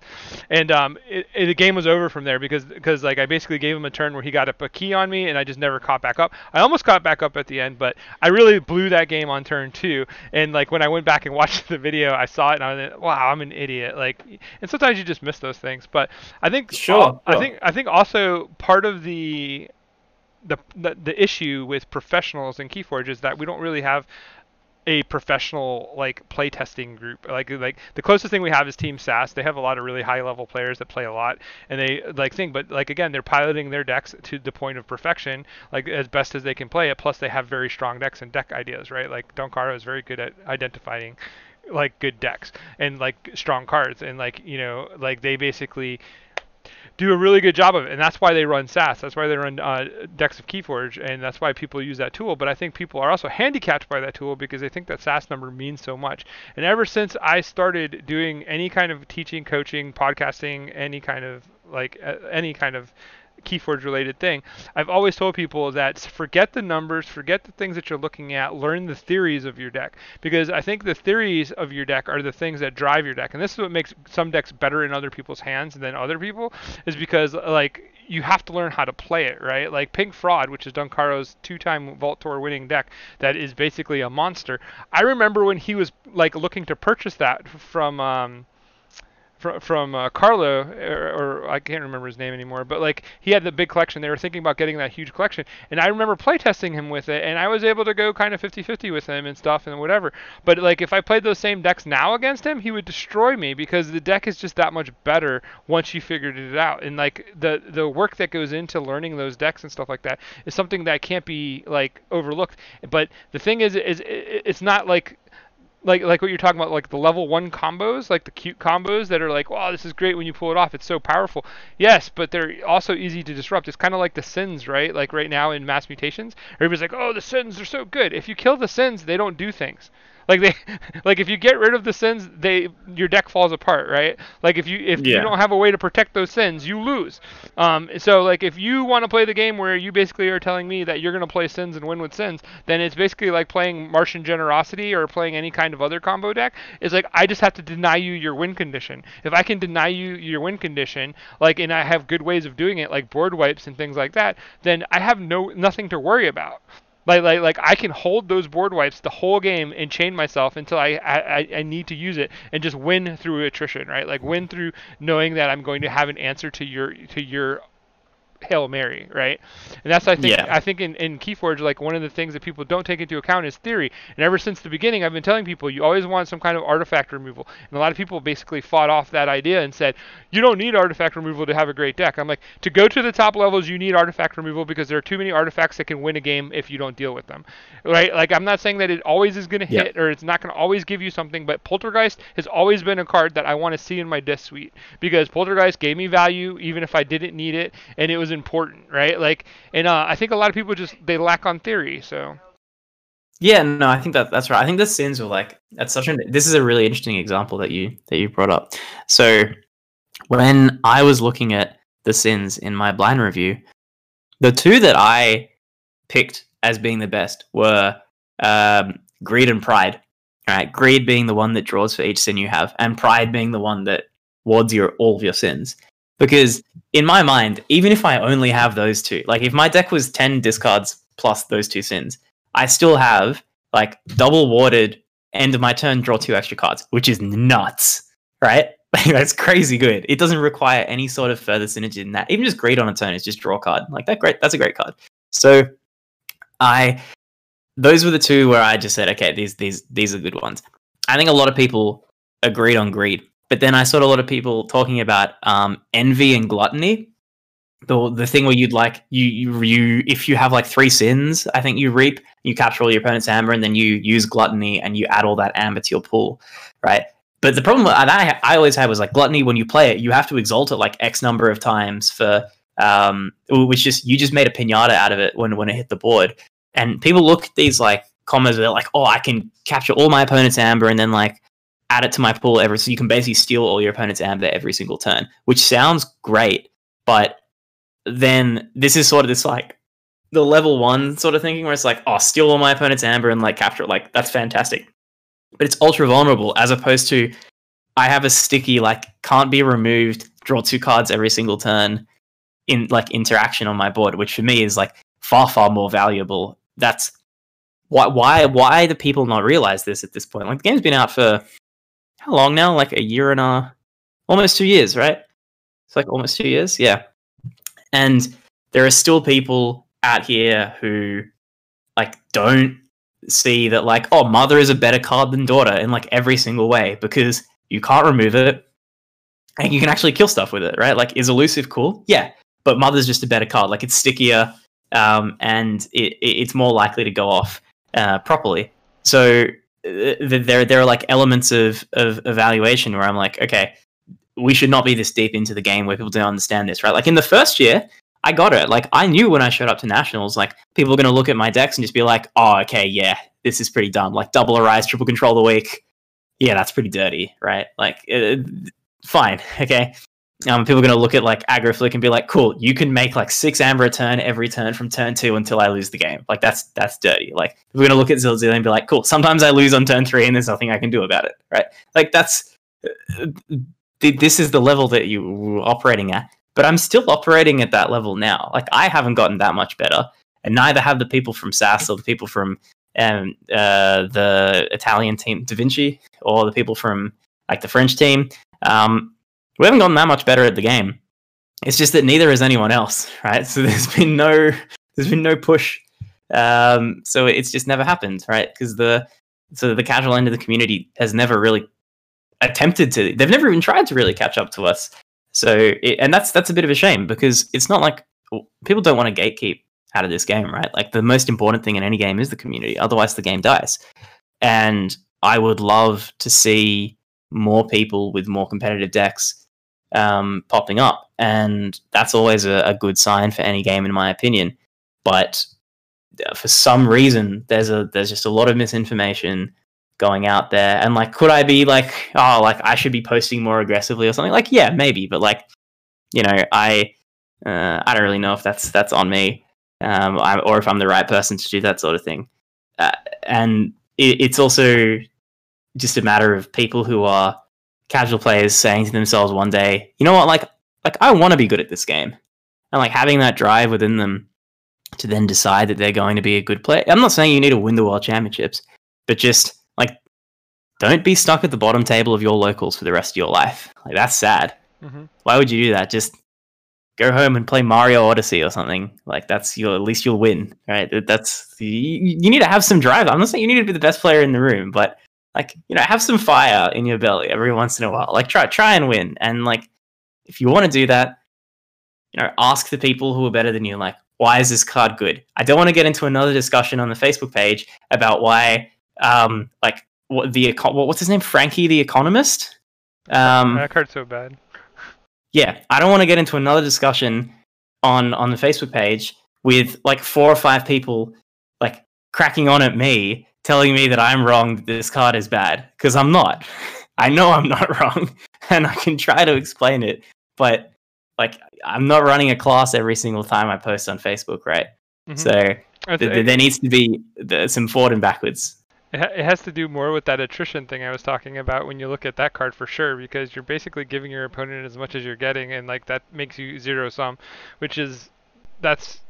And um, it, it, the game was over from there because because like I basically gave him a turn where he got up a key on me, and I just never caught back up. I almost caught back up at the end, but I really blew that game on turn two. And like when I went back and watched the video, I saw it and I was like, wow, I'm an idiot. Like, and sometimes you just miss those things. But I think sure. All, I think I think also part of the, the the the issue with professionals in Keyforge is that we don't really have a professional like playtesting group. Like like the closest thing we have is Team SAS. They have a lot of really high level players that play a lot, and they like think. But like again, they're piloting their decks to the point of perfection, like as best as they can play it. Plus, they have very strong decks and deck ideas, right? Like Don Caro is very good at identifying like good decks and like strong cards, and like you know like they basically do a really good job of it, and that's why they run SAS. That's why they run uh, decks of Keyforge, and that's why people use that tool. But I think people are also handicapped by that tool because they think that SAS number means so much. And ever since I started doing any kind of teaching, coaching, podcasting, any kind of like uh, any kind of Keyforge related thing. I've always told people that forget the numbers, forget the things that you're looking at, learn the theories of your deck. Because I think the theories of your deck are the things that drive your deck. And this is what makes some decks better in other people's hands than other people, is because like you have to learn how to play it, right? Like Pink Fraud, which is Don Caro's two-time Vault Tour winning deck, that is basically a monster. I remember when he was like looking to purchase that from um, from from uh, Carlo, or, or, I can't remember his name anymore, but like he had the big collection. They were thinking about getting that huge collection, and I remember playtesting him with it, and I was able to go kind of 50-50 with him and stuff and whatever. But like if I played those same decks now against him, he would destroy me because the deck is just that much better once you figured it out. And like the the work that goes into learning those decks and stuff like that is something that can't be like overlooked. But the thing is, is it's not like like like what you're talking about, like the level one combos, like the cute combos that are like, wow, this is great when you pull it off. It's so powerful. Yes, but they're also easy to disrupt. It's kind of like the sins, right? Like right now in mass mutations, everybody's like, oh, the sins are so good. If you kill the sins, they don't do things. Like they, like if you get rid of the sins, they your deck falls apart, right? Like if you if Yeah. you don't have a way to protect those sins, you lose. Um, so like if you want to play the game where you basically are telling me that you're gonna play sins and win with sins, then it's basically like playing Martian Generosity or playing any kind of other combo deck. It's like I just have to deny you your win condition. If I can deny you your win condition, like and I have good ways of doing it, like board wipes and things like that, then I have no nothing to worry about. Like, like, like I can hold those board wipes the whole game and chain myself until I, I, I need to use it and just win through attrition, right? Like win through knowing that I'm going to have an answer to your to your Hail Mary, right? And that's I think Yeah. I think in, in Keyforge, like one of the things that people don't take into account is theory. And ever since the beginning I've been telling people you always want some kind of artifact removal. And a lot of people basically fought off that idea and said, You don't need artifact removal to have a great deck. I'm like, to go to the top levels you need artifact removal because there are too many artifacts that can win a game if you don't deal with them. Right? Like I'm not saying that it always is gonna Yeah. hit or it's not gonna always give you something, but Poltergeist has always been a card that I want to see in my disc suite because Poltergeist gave me value even if I didn't need it, and it was important, right? Like, and uh, I think a lot of people just they lack on theory. So Yeah, no, I think that that's right. I think the sins were like that's such an. This is a really interesting example that you that you brought up. So when I was looking at the sins in my blind review, the two that I picked as being the best were um, greed and pride. Right, greed being the one that draws for each sin you have, and pride being the one that wards your all of your sins. Because in my mind, even if I only have those two, like if my deck was ten discards plus those two sins, I still have like double warded end of my turn, draw two extra cards, which is nuts, right? That's crazy good. It doesn't require any sort of further synergy than that. Even just greed on a turn is just draw card. Like that great that's a great card. So I those were the two where I just said, okay, these these these are good ones. I think a lot of people agreed on greed, but then I saw a lot of people talking about um, envy and gluttony. The the thing where you'd like you you you if you have like three sins, I think you reap, you capture all your opponent's amber, and then you use gluttony and you add all that amber to your pool, right? But the problem that I, I always had was like gluttony. When you play it, you have to exalt it like X number of times for um, which just you just made a pinata out of it when when it hit the board. And people look at these like combos, they're like, oh, I can capture all my opponent's amber and then like add it to my pool every. So you can basically steal all your opponent's amber every single turn, which sounds great, but then this is sort of this like the level one sort of thinking where it's like, oh, steal all my opponent's amber and like capture it. Like that's fantastic, but it's ultra vulnerable as opposed to I have a sticky like can't be removed, draw two cards every single turn in like interaction on my board, which for me is like far far more valuable. That's why why why do people not realize this at this point? Like the game's been out for how long now? Like a year and a almost two years, right? It's like almost two years, yeah. And there are still people out here who like don't see that like oh mother is a better card than daughter in like every single way because you can't remove it and you can actually kill stuff with it right like is elusive cool yeah but mother's just a better card like it's stickier um, and it, it, it's more likely to go off uh, properly so there there are like elements of of evaluation where i'm like okay we should not be this deep into the game where people don't understand this right like in the first year I got it. Like I knew when I showed up to nationals, like people are to look at my decks and just be like, "Oh, okay, yeah, this is pretty dumb." Like double arise, triple control the weak. Yeah, that's pretty dirty, right? Like, uh, fine, okay. Um, people are going to look at like aggro flick and be like, "Cool, you can make like six amber a turn every turn from turn two until I lose the game." Like that's that's dirty. Like we're going to look at Zilzilla and be like, "Cool, sometimes I lose on turn three and there's nothing I can do about it," right? Like that's uh, th- this is the level that you were operating at but I'm still operating at that level now. Like I haven't gotten that much better, and neither have the people from SAS or the people from um, uh, the Italian team Da Vinci or the people from like the French team. Um, we haven't gotten that much better at the game. It's just that neither has anyone else, right? So there's been no there's been no push. Um, so it's just never happened, right? Because the so the casual end of the community has never really attempted to. They've never even tried to really catch up to us. So, it, and that's that's a bit of a shame because it's not like people don't want to gatekeep out of this game, right? Like the most important thing in any game is the community. Otherwise, the game dies. And I would love to see more people with more competitive decks um, popping up, and that's always a, a good sign for any game, in my opinion. But uh, for some reason, there's a there's just a lot of misinformation going out there. And like could i be like oh like i should be posting more aggressively or something? Like yeah maybe. But like you know i uh, i don't really know if that's that's on me um, I, or if i'm the right person to do that sort of thing. Uh, and it, it's also just a matter of people who are casual players saying to themselves one day you know what like like i want to be good at this game and like having that drive within them to then decide that they're going to be a good player i'm not saying you need to win the world championships but just like don't be stuck at the bottom table of your locals for the rest of your life. Like that's sad. Mm-hmm. Why would you do that? Just go home and play Mario Odyssey or something. Like that's your at least you'll win, right? That's you, you need to have some drive. I'm not saying you need to be the best player in the room, but like you know, have some fire in your belly every once in a while. Like try try and win. And like if you want to do that, you know, ask the people who are better than you. Like, why is this card good? I don't want to get into another discussion on the Facebook page about why um, like what the what's his name, Frankie the Economist. Um, that card's so bad. Yeah, I don't want to get into another discussion on on the Facebook page with like four or five people like cracking on at me, telling me that I'm wrong, that this card is bad, because I'm not. I know I'm not wrong, and I can try to explain it, but like I'm not running a class every single time I post on Facebook, right? Mm-hmm. So th- th- there needs to be some forward and backwards. It, ha- it has to do more with that attrition thing I was talking about when you look at that card for sure, because you're basically giving your opponent as much as you're getting, and like that makes you zero sum, which is that's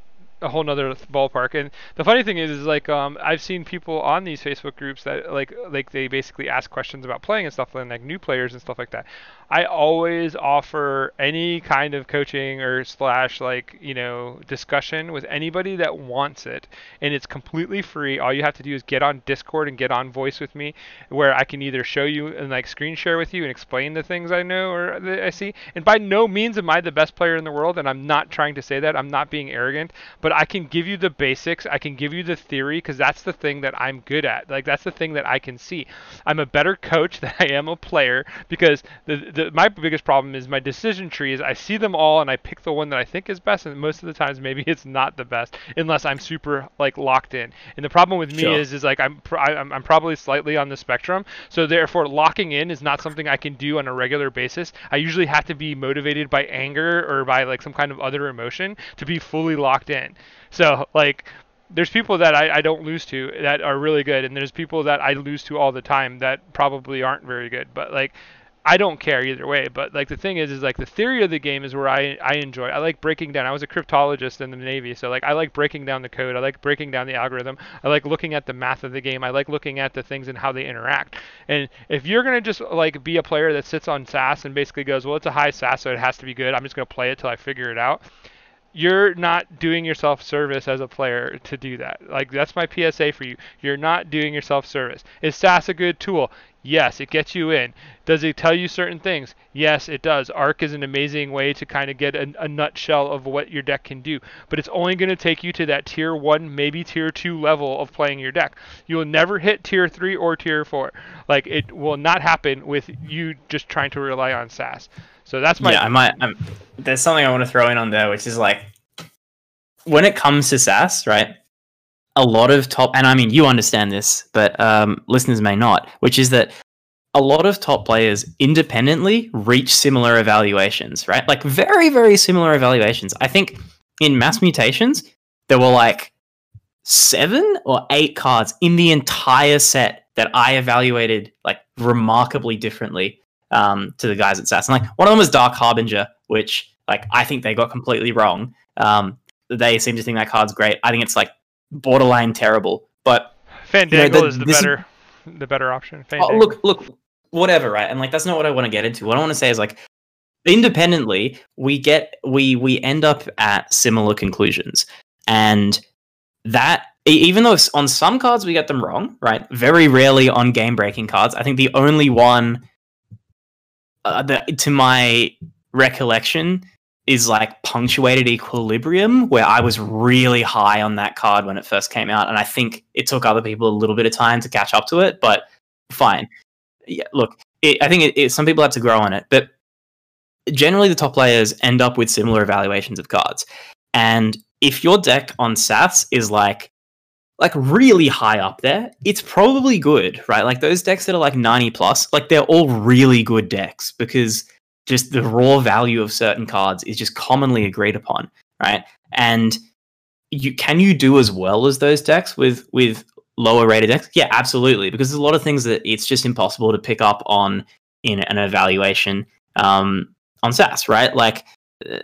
a whole nother ballpark. And the funny thing is, is like um, I've seen people on these Facebook groups that like like they basically ask questions about playing and stuff, and like new players and stuff like that. I always offer any kind of coaching or slash like you know discussion with anybody that wants it, and it's completely free. All you have to do is get on Discord and get on Voice with me, where I can either show you and like screen share with you and explain the things I know or that I see. And by no means am I the best player in the world, and I'm not trying to say that. I'm not being arrogant, but I can give you the basics. I can give you the theory because that's the thing that I'm good at. Like that's the thing that I can see. I'm a better coach than I am a player because the the, my biggest problem is my decision tree is I see them all and I pick the one that I think is best, and most of the times maybe it's not the best unless I'm super like locked in. And the problem with me sure. is is like I'm pr- I'm I'm probably slightly on the spectrum, so therefore locking in is not something I can do on a regular basis. I usually have to be motivated by anger or by like some kind of other emotion to be fully locked in. So like there's people that I, I don't lose to that are really good and there's people that I lose to all the time that probably aren't very good. But like I don't care either way. But like the thing is, is like the theory of the game is where I I enjoy. I like breaking down. I was a cryptologist in the Navy, so like I like breaking down the code. I like breaking down the algorithm. I like looking at the math of the game. I like looking at the things and how they interact. And if you're gonna just like be a player that sits on SAS and basically goes, well, it's a high SAS, so it has to be good. I'm just gonna play it till I figure it out you're not doing yourself service as a player to do that. Like that's my PSA for you. You're not doing yourself service. Is SAS a good tool? Yes, it gets you in. Does it tell you certain things? Yes, it does. AERC is an amazing way to kind of get a, a nutshell of what your deck can do, but it's only going to take you to that tier 1, maybe tier 2 level of playing your deck. You will never hit tier 3 or tier 4. Like it will not happen with you just trying to rely on SAS. So that's my Yeah, I might I'm, there's something I want to throw in on there which is like when it comes to SAS, right? A lot of top, and I mean, you understand this, but um, listeners may not, which is that a lot of top players independently reach similar evaluations, right? Like very, very similar evaluations. I think in mass mutations, there were like seven or eight cards in the entire set that I evaluated like remarkably differently um, to the guys at SAS. And like one of them was Dark Harbinger, which like I think they got completely wrong. Um, they seem to think that card's great. I think it's like borderline terrible. But Fandangle you know, the, is the better the better option. Oh, look, look, whatever, right? And like that's not what I want to get into. What I want to say is like independently, we get we we end up at similar conclusions, and that even though on some cards we get them wrong, right? Very rarely on game breaking cards. I think the only one uh, that, to my recollection is like punctuated equilibrium where I was really high on that card when it first came out and I think it took other people a little bit of time to catch up to it but fine yeah look it, I think it, it, some people have to grow on it but generally the top players end up with similar evaluations of cards and if your deck on SAS is like like really high up there, it's probably good, right? Like those decks that are like 90 plus, like they're all really good decks because just the raw value of certain cards is just commonly agreed upon, right? And you can you do as well as those decks with with lower rated decks? Yeah, absolutely. Because there's a lot of things that it's just impossible to pick up on in an evaluation um, on SAS, right? Like uh,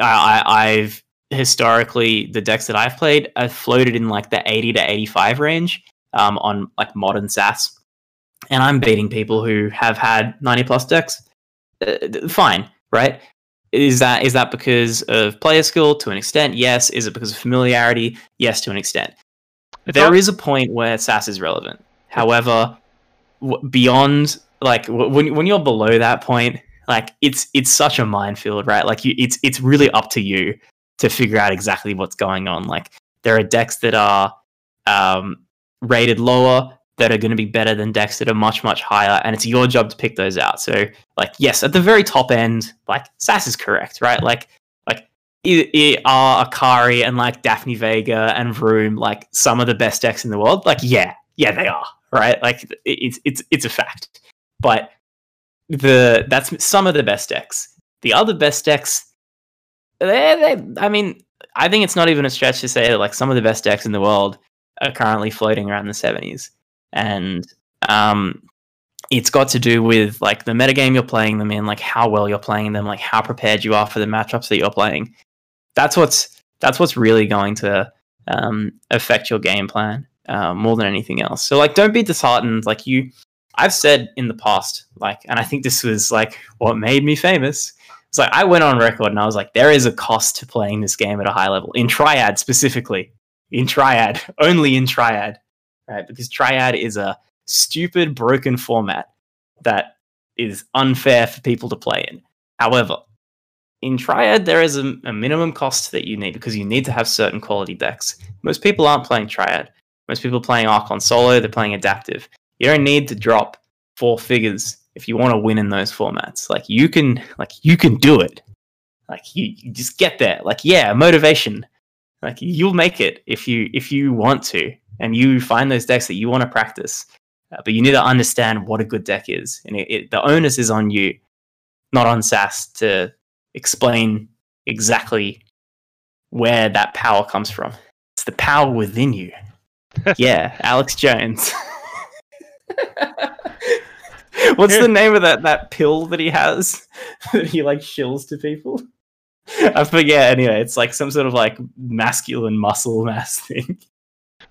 I, I've historically the decks that I've played have floated in like the 80 to 85 range um, on like modern SAS, and I'm beating people who have had 90 plus decks. Uh, fine, right? Is that is that because of player skill to an extent? Yes. Is it because of familiarity? Yes, to an extent. It's there is a point where SAS is relevant. However, w- beyond like w- when when you're below that point, like it's it's such a minefield, right? Like you, it's it's really up to you to figure out exactly what's going on. Like there are decks that are um, rated lower that are going to be better than decks that are much much higher, and it's your job to pick those out. So like yes, at the very top end, like SAS is correct, right? Like like are Akari and like Daphne Vega and Vroom like some of the best decks in the world? Like yeah, yeah they are, right? Like it's it's it's a fact, but the that's some of the best decks. The other best decks they, they, I mean, I think it's not even a stretch to say that like some of the best decks in the world are currently floating around the 70s, and um, it's got to do with like the metagame you're playing them in, like how well you're playing them, like how prepared you are for the matchups that you're playing. That's what's that's what's really going to um, affect your game plan uh, more than anything else. So like, don't be disheartened. Like you, I've said in the past, like, and I think this was like what made me famous it's like I went on record and I was like, there is a cost to playing this game at a high level in Triad specifically. In Triad, only in Triad, right? Because Triad is a stupid, broken format that is unfair for people to play in. However, in Triad, there is a, a, minimum cost that you need because you need to have certain quality decks. Most people aren't playing Triad. Most people are playing Archon solo, they're playing adaptive. You don't need to drop four figures if you want to win in those formats. Like you can like you can do it. Like you, you just get there. Like yeah, motivation. Like you'll make it if you if you want to and you find those decks that you want to practice. Uh, but you need to understand what a good deck is, and it, it, the onus is on you, not on SAS, to explain exactly where that power comes from. It's the power within you. yeah, Alex Jones. What's the name of that that pill that he has that he like shills to people? I forget. Anyway, it's like some sort of like masculine muscle mass thing.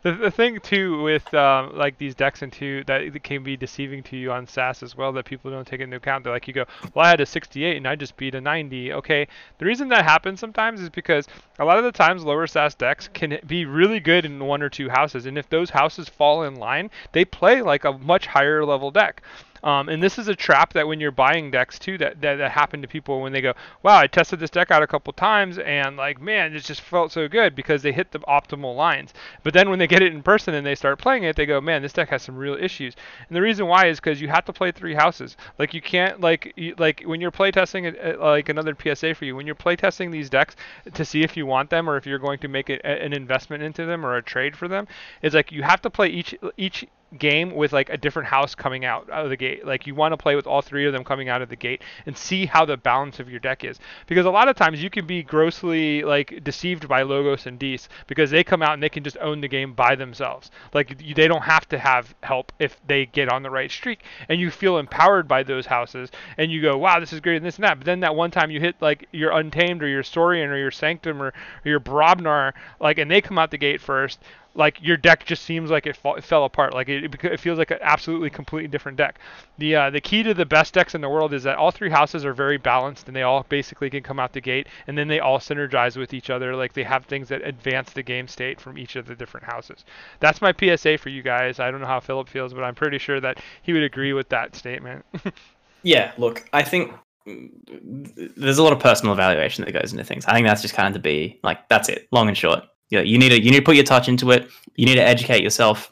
The, the thing too with um, like these decks and two that can be deceiving to you on SAS as well that people don't take into account. They're like you go, well, I had a 68 and I just beat a 90. Okay, the reason that happens sometimes is because a lot of the times lower SAS decks can be really good in one or two houses, and if those houses fall in line, they play like a much higher level deck. Um, and this is a trap that when you're buying decks too, that, that that happen to people when they go, wow, I tested this deck out a couple times and like, man, it just felt so good because they hit the optimal lines. But then when they get it in person and they start playing it, they go, man, this deck has some real issues. And the reason why is because you have to play three houses. Like you can't like you, like when you're playtesting uh, like another PSA for you, when you're playtesting these decks to see if you want them or if you're going to make an investment into them or a trade for them, it's like you have to play each each game with like a different house coming out, of the gate. Like you want to play with all three of them coming out of the gate and see how the balance of your deck is. Because a lot of times you can be grossly like deceived by Logos and Dis because they come out and they can just own the game by themselves. Like they don't have to have help if they get on the right streak and you feel empowered by those houses and you go, wow, this is great and this and that. But then that one time you hit like your Untamed or your Saurian or your Sanctum or, or your Brobnar, like and they come out the gate first, like your deck just seems like it, it fell apart. Like it, it feels like an absolutely completely different deck. The uh, the key to the best decks in the world is that all three houses are very balanced and they all basically can come out the gate and then they all synergize with each other. Like they have things that advance the game state from each of the different houses. That's my PSA for you guys. I don't know how Philip feels, but I'm pretty sure that he would agree with that statement. yeah, look, I think there's a lot of personal evaluation that goes into things. I think that's just kind of to be like that's it, long and short you, know, you need to you need to put your touch into it. You need to educate yourself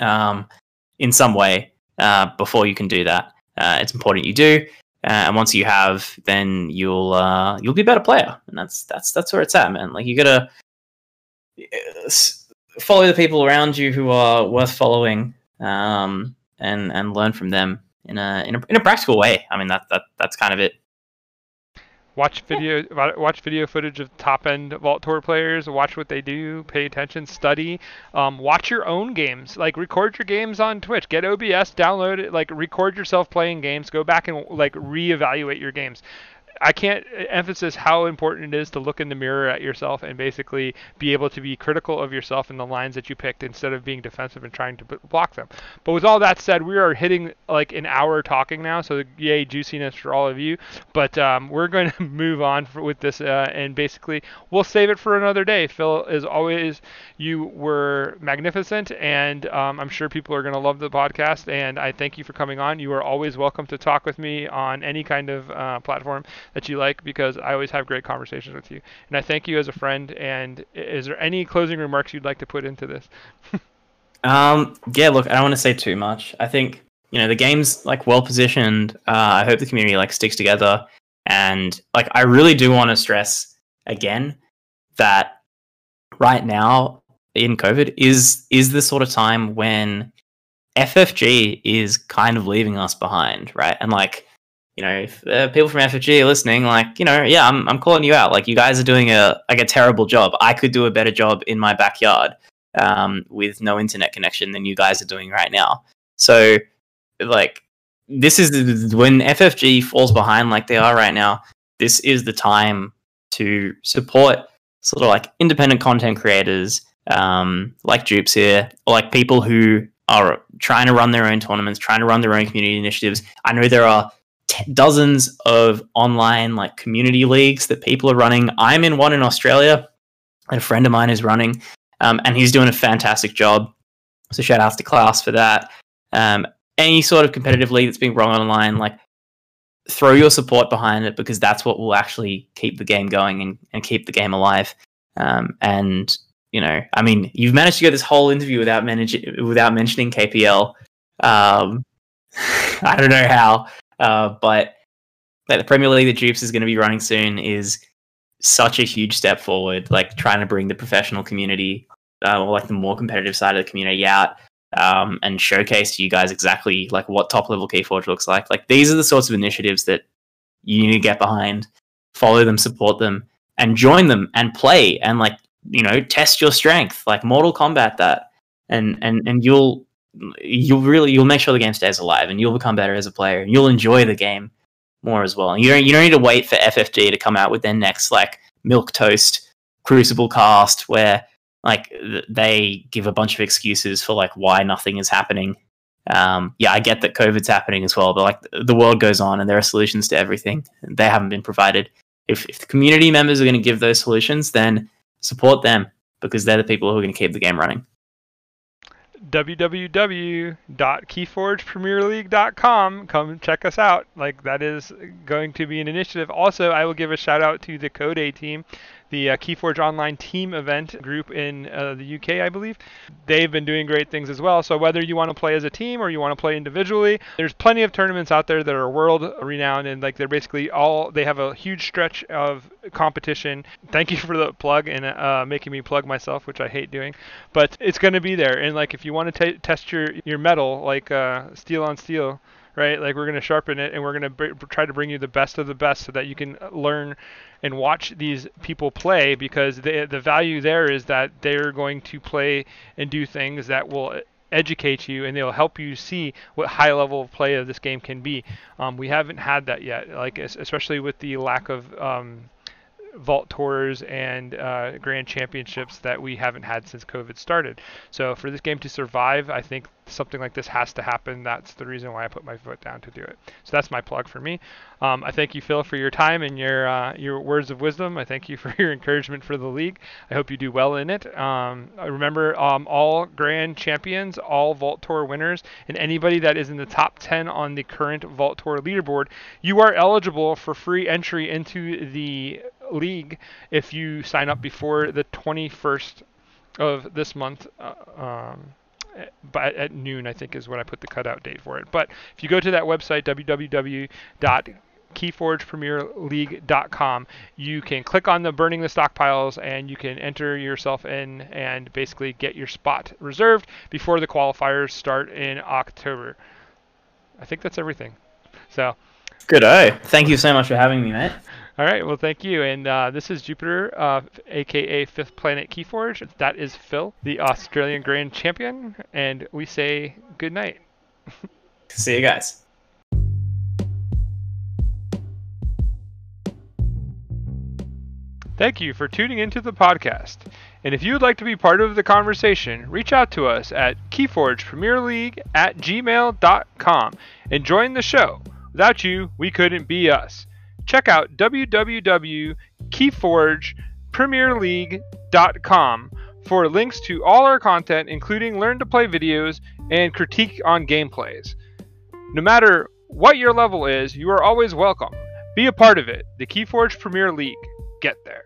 um, in some way uh, before you can do that. Uh, it's important you do, uh, and once you have, then you'll uh, you'll be a better player, and that's that's that's where it's at, man. Like you gotta. follow the people around you who are worth following, um, and and learn from them in a in a, in a practical way. I mean that that that's kind of it. Watch video, watch video footage of top-end Vault Tour players. Watch what they do. Pay attention. Study. Um, watch your own games. Like record your games on Twitch. Get OBS. Download it. Like record yourself playing games. Go back and like reevaluate your games. I can't emphasize how important it is to look in the mirror at yourself and basically be able to be critical of yourself and the lines that you picked instead of being defensive and trying to block them. But with all that said, we are hitting like an hour talking now, so yay juiciness for all of you. But um, we're going to move on for, with this uh, and basically we'll save it for another day. Phil, as always, you were magnificent, and um, I'm sure people are going to love the podcast. And I thank you for coming on. You are always welcome to talk with me on any kind of uh, platform that you like because I always have great conversations with you. And I thank you as a friend. And is there any closing remarks you'd like to put into this? um, yeah, look, I don't want to say too much. I think you know the game's like well positioned. Uh, I hope the community like sticks together, and like I really do want to stress again that right now in COVID is is the sort of time when FFG is kind of leaving us behind, right? And like you know, if uh, people from FFG are listening, like, you know, yeah, I'm, I'm calling you out. Like, you guys are doing a like a terrible job. I could do a better job in my backyard um, with no internet connection than you guys are doing right now. So, like, this is when FFG falls behind like they are right now. This is the time to support sort of like independent content creators, um, like Jupes here, or like people who are trying to run their own tournaments, trying to run their own community initiatives. I know there are t- dozens of online like community leagues that people are running. I'm in one in Australia, a friend of mine is running, um, and he's doing a fantastic job. So shout outs to Klaus for that. Um, any sort of competitive league that's being run online, like throw your support behind it because that's what will actually keep the game going and, and keep the game alive. Um, and you know, I mean, you've managed to get this whole interview without managing without mentioning KPL. Um, I don't know how, uh, but like the Premier League that Jupes is going to be running soon is such a huge step forward. Like trying to bring the professional community, uh, or like the more competitive side of the community out, um, and showcase to you guys exactly like what top level Keyforge looks like. Like these are the sorts of initiatives that you need to get behind, follow them, support them, and join them and play and like you know test your strength, like Mortal Kombat that, and and and you'll you'll really you'll make sure the game stays alive and you'll become better as a player and you'll enjoy the game more as well. And you don't you don't need to wait for FFG to come out with their next like milk toast crucible cast where like they give a bunch of excuses for like why nothing is happening. Um, yeah, I get that COVID's happening as well, but like the world goes on and there are solutions to everything. They haven't been provided. If, if the community members are going to give those solutions, then support them because they're the people who are going to keep the game running www.keyforgepremierleague.com. Come check us out. Like that is going to be an initiative. Also, I will give a shout out to the Code A team the uh, Keyforge Online team event group in uh, the UK, I believe. They've been doing great things as well. So whether you want to play as a team or you want to play individually, there's plenty of tournaments out there that are world renowned and like they're basically all they have a huge stretch of competition. Thank you for the plug and uh, making me plug myself, which I hate doing, but it's going to be there. And like if you want to t- test your your metal, like uh, steel on steel right? Like we're going to sharpen it and we're going to br- try to bring you the best of the best so that you can learn and watch these people play because the the value there is that they're going to play and do things that will educate you and they'll help you see what high level of play of this game can be. Um, we haven't had that yet, like especially with the lack of um, vault tours and uh, grand championships that we haven't had since COVID started. So for this game to survive, I think something like this has to happen. That's the reason why I put my foot down to do it. So that's my plug for me. Um, I thank you, Phil, for your time and your uh, your words of wisdom. I thank you for your encouragement for the league. I hope you do well in it. Um, remember, um, all grand champions, all Vault Tour winners, and anybody that is in the top 10 on the current Vault Tour leaderboard, you are eligible for free entry into the league if you sign up before the 21st of this month. Uh, um, but at noon, I think is when I put the cutout date for it. But if you go to that website, www keyforgepremierleague.com. You can click on the burning the stockpiles and you can enter yourself in and basically get your spot reserved before the qualifiers start in October. I think that's everything. So, good. Oh, thank you so much for having me, mate. All right, well, thank you. And uh, this is Jupiter, uh, aka Fifth Planet Keyforge. That is Phil, the Australian Grand Champion, and we say good night. See you guys. Thank you for tuning into the podcast. And if you would like to be part of the conversation, reach out to us at keyforgepremierleague at gmail.com and join the show. Without you, we couldn't be us. Check out www.keyforgepremierleague.com for links to all our content, including learn to play videos and critique on gameplays. No matter what your level is, you are always welcome. Be a part of it. The Keyforge Premier League get there.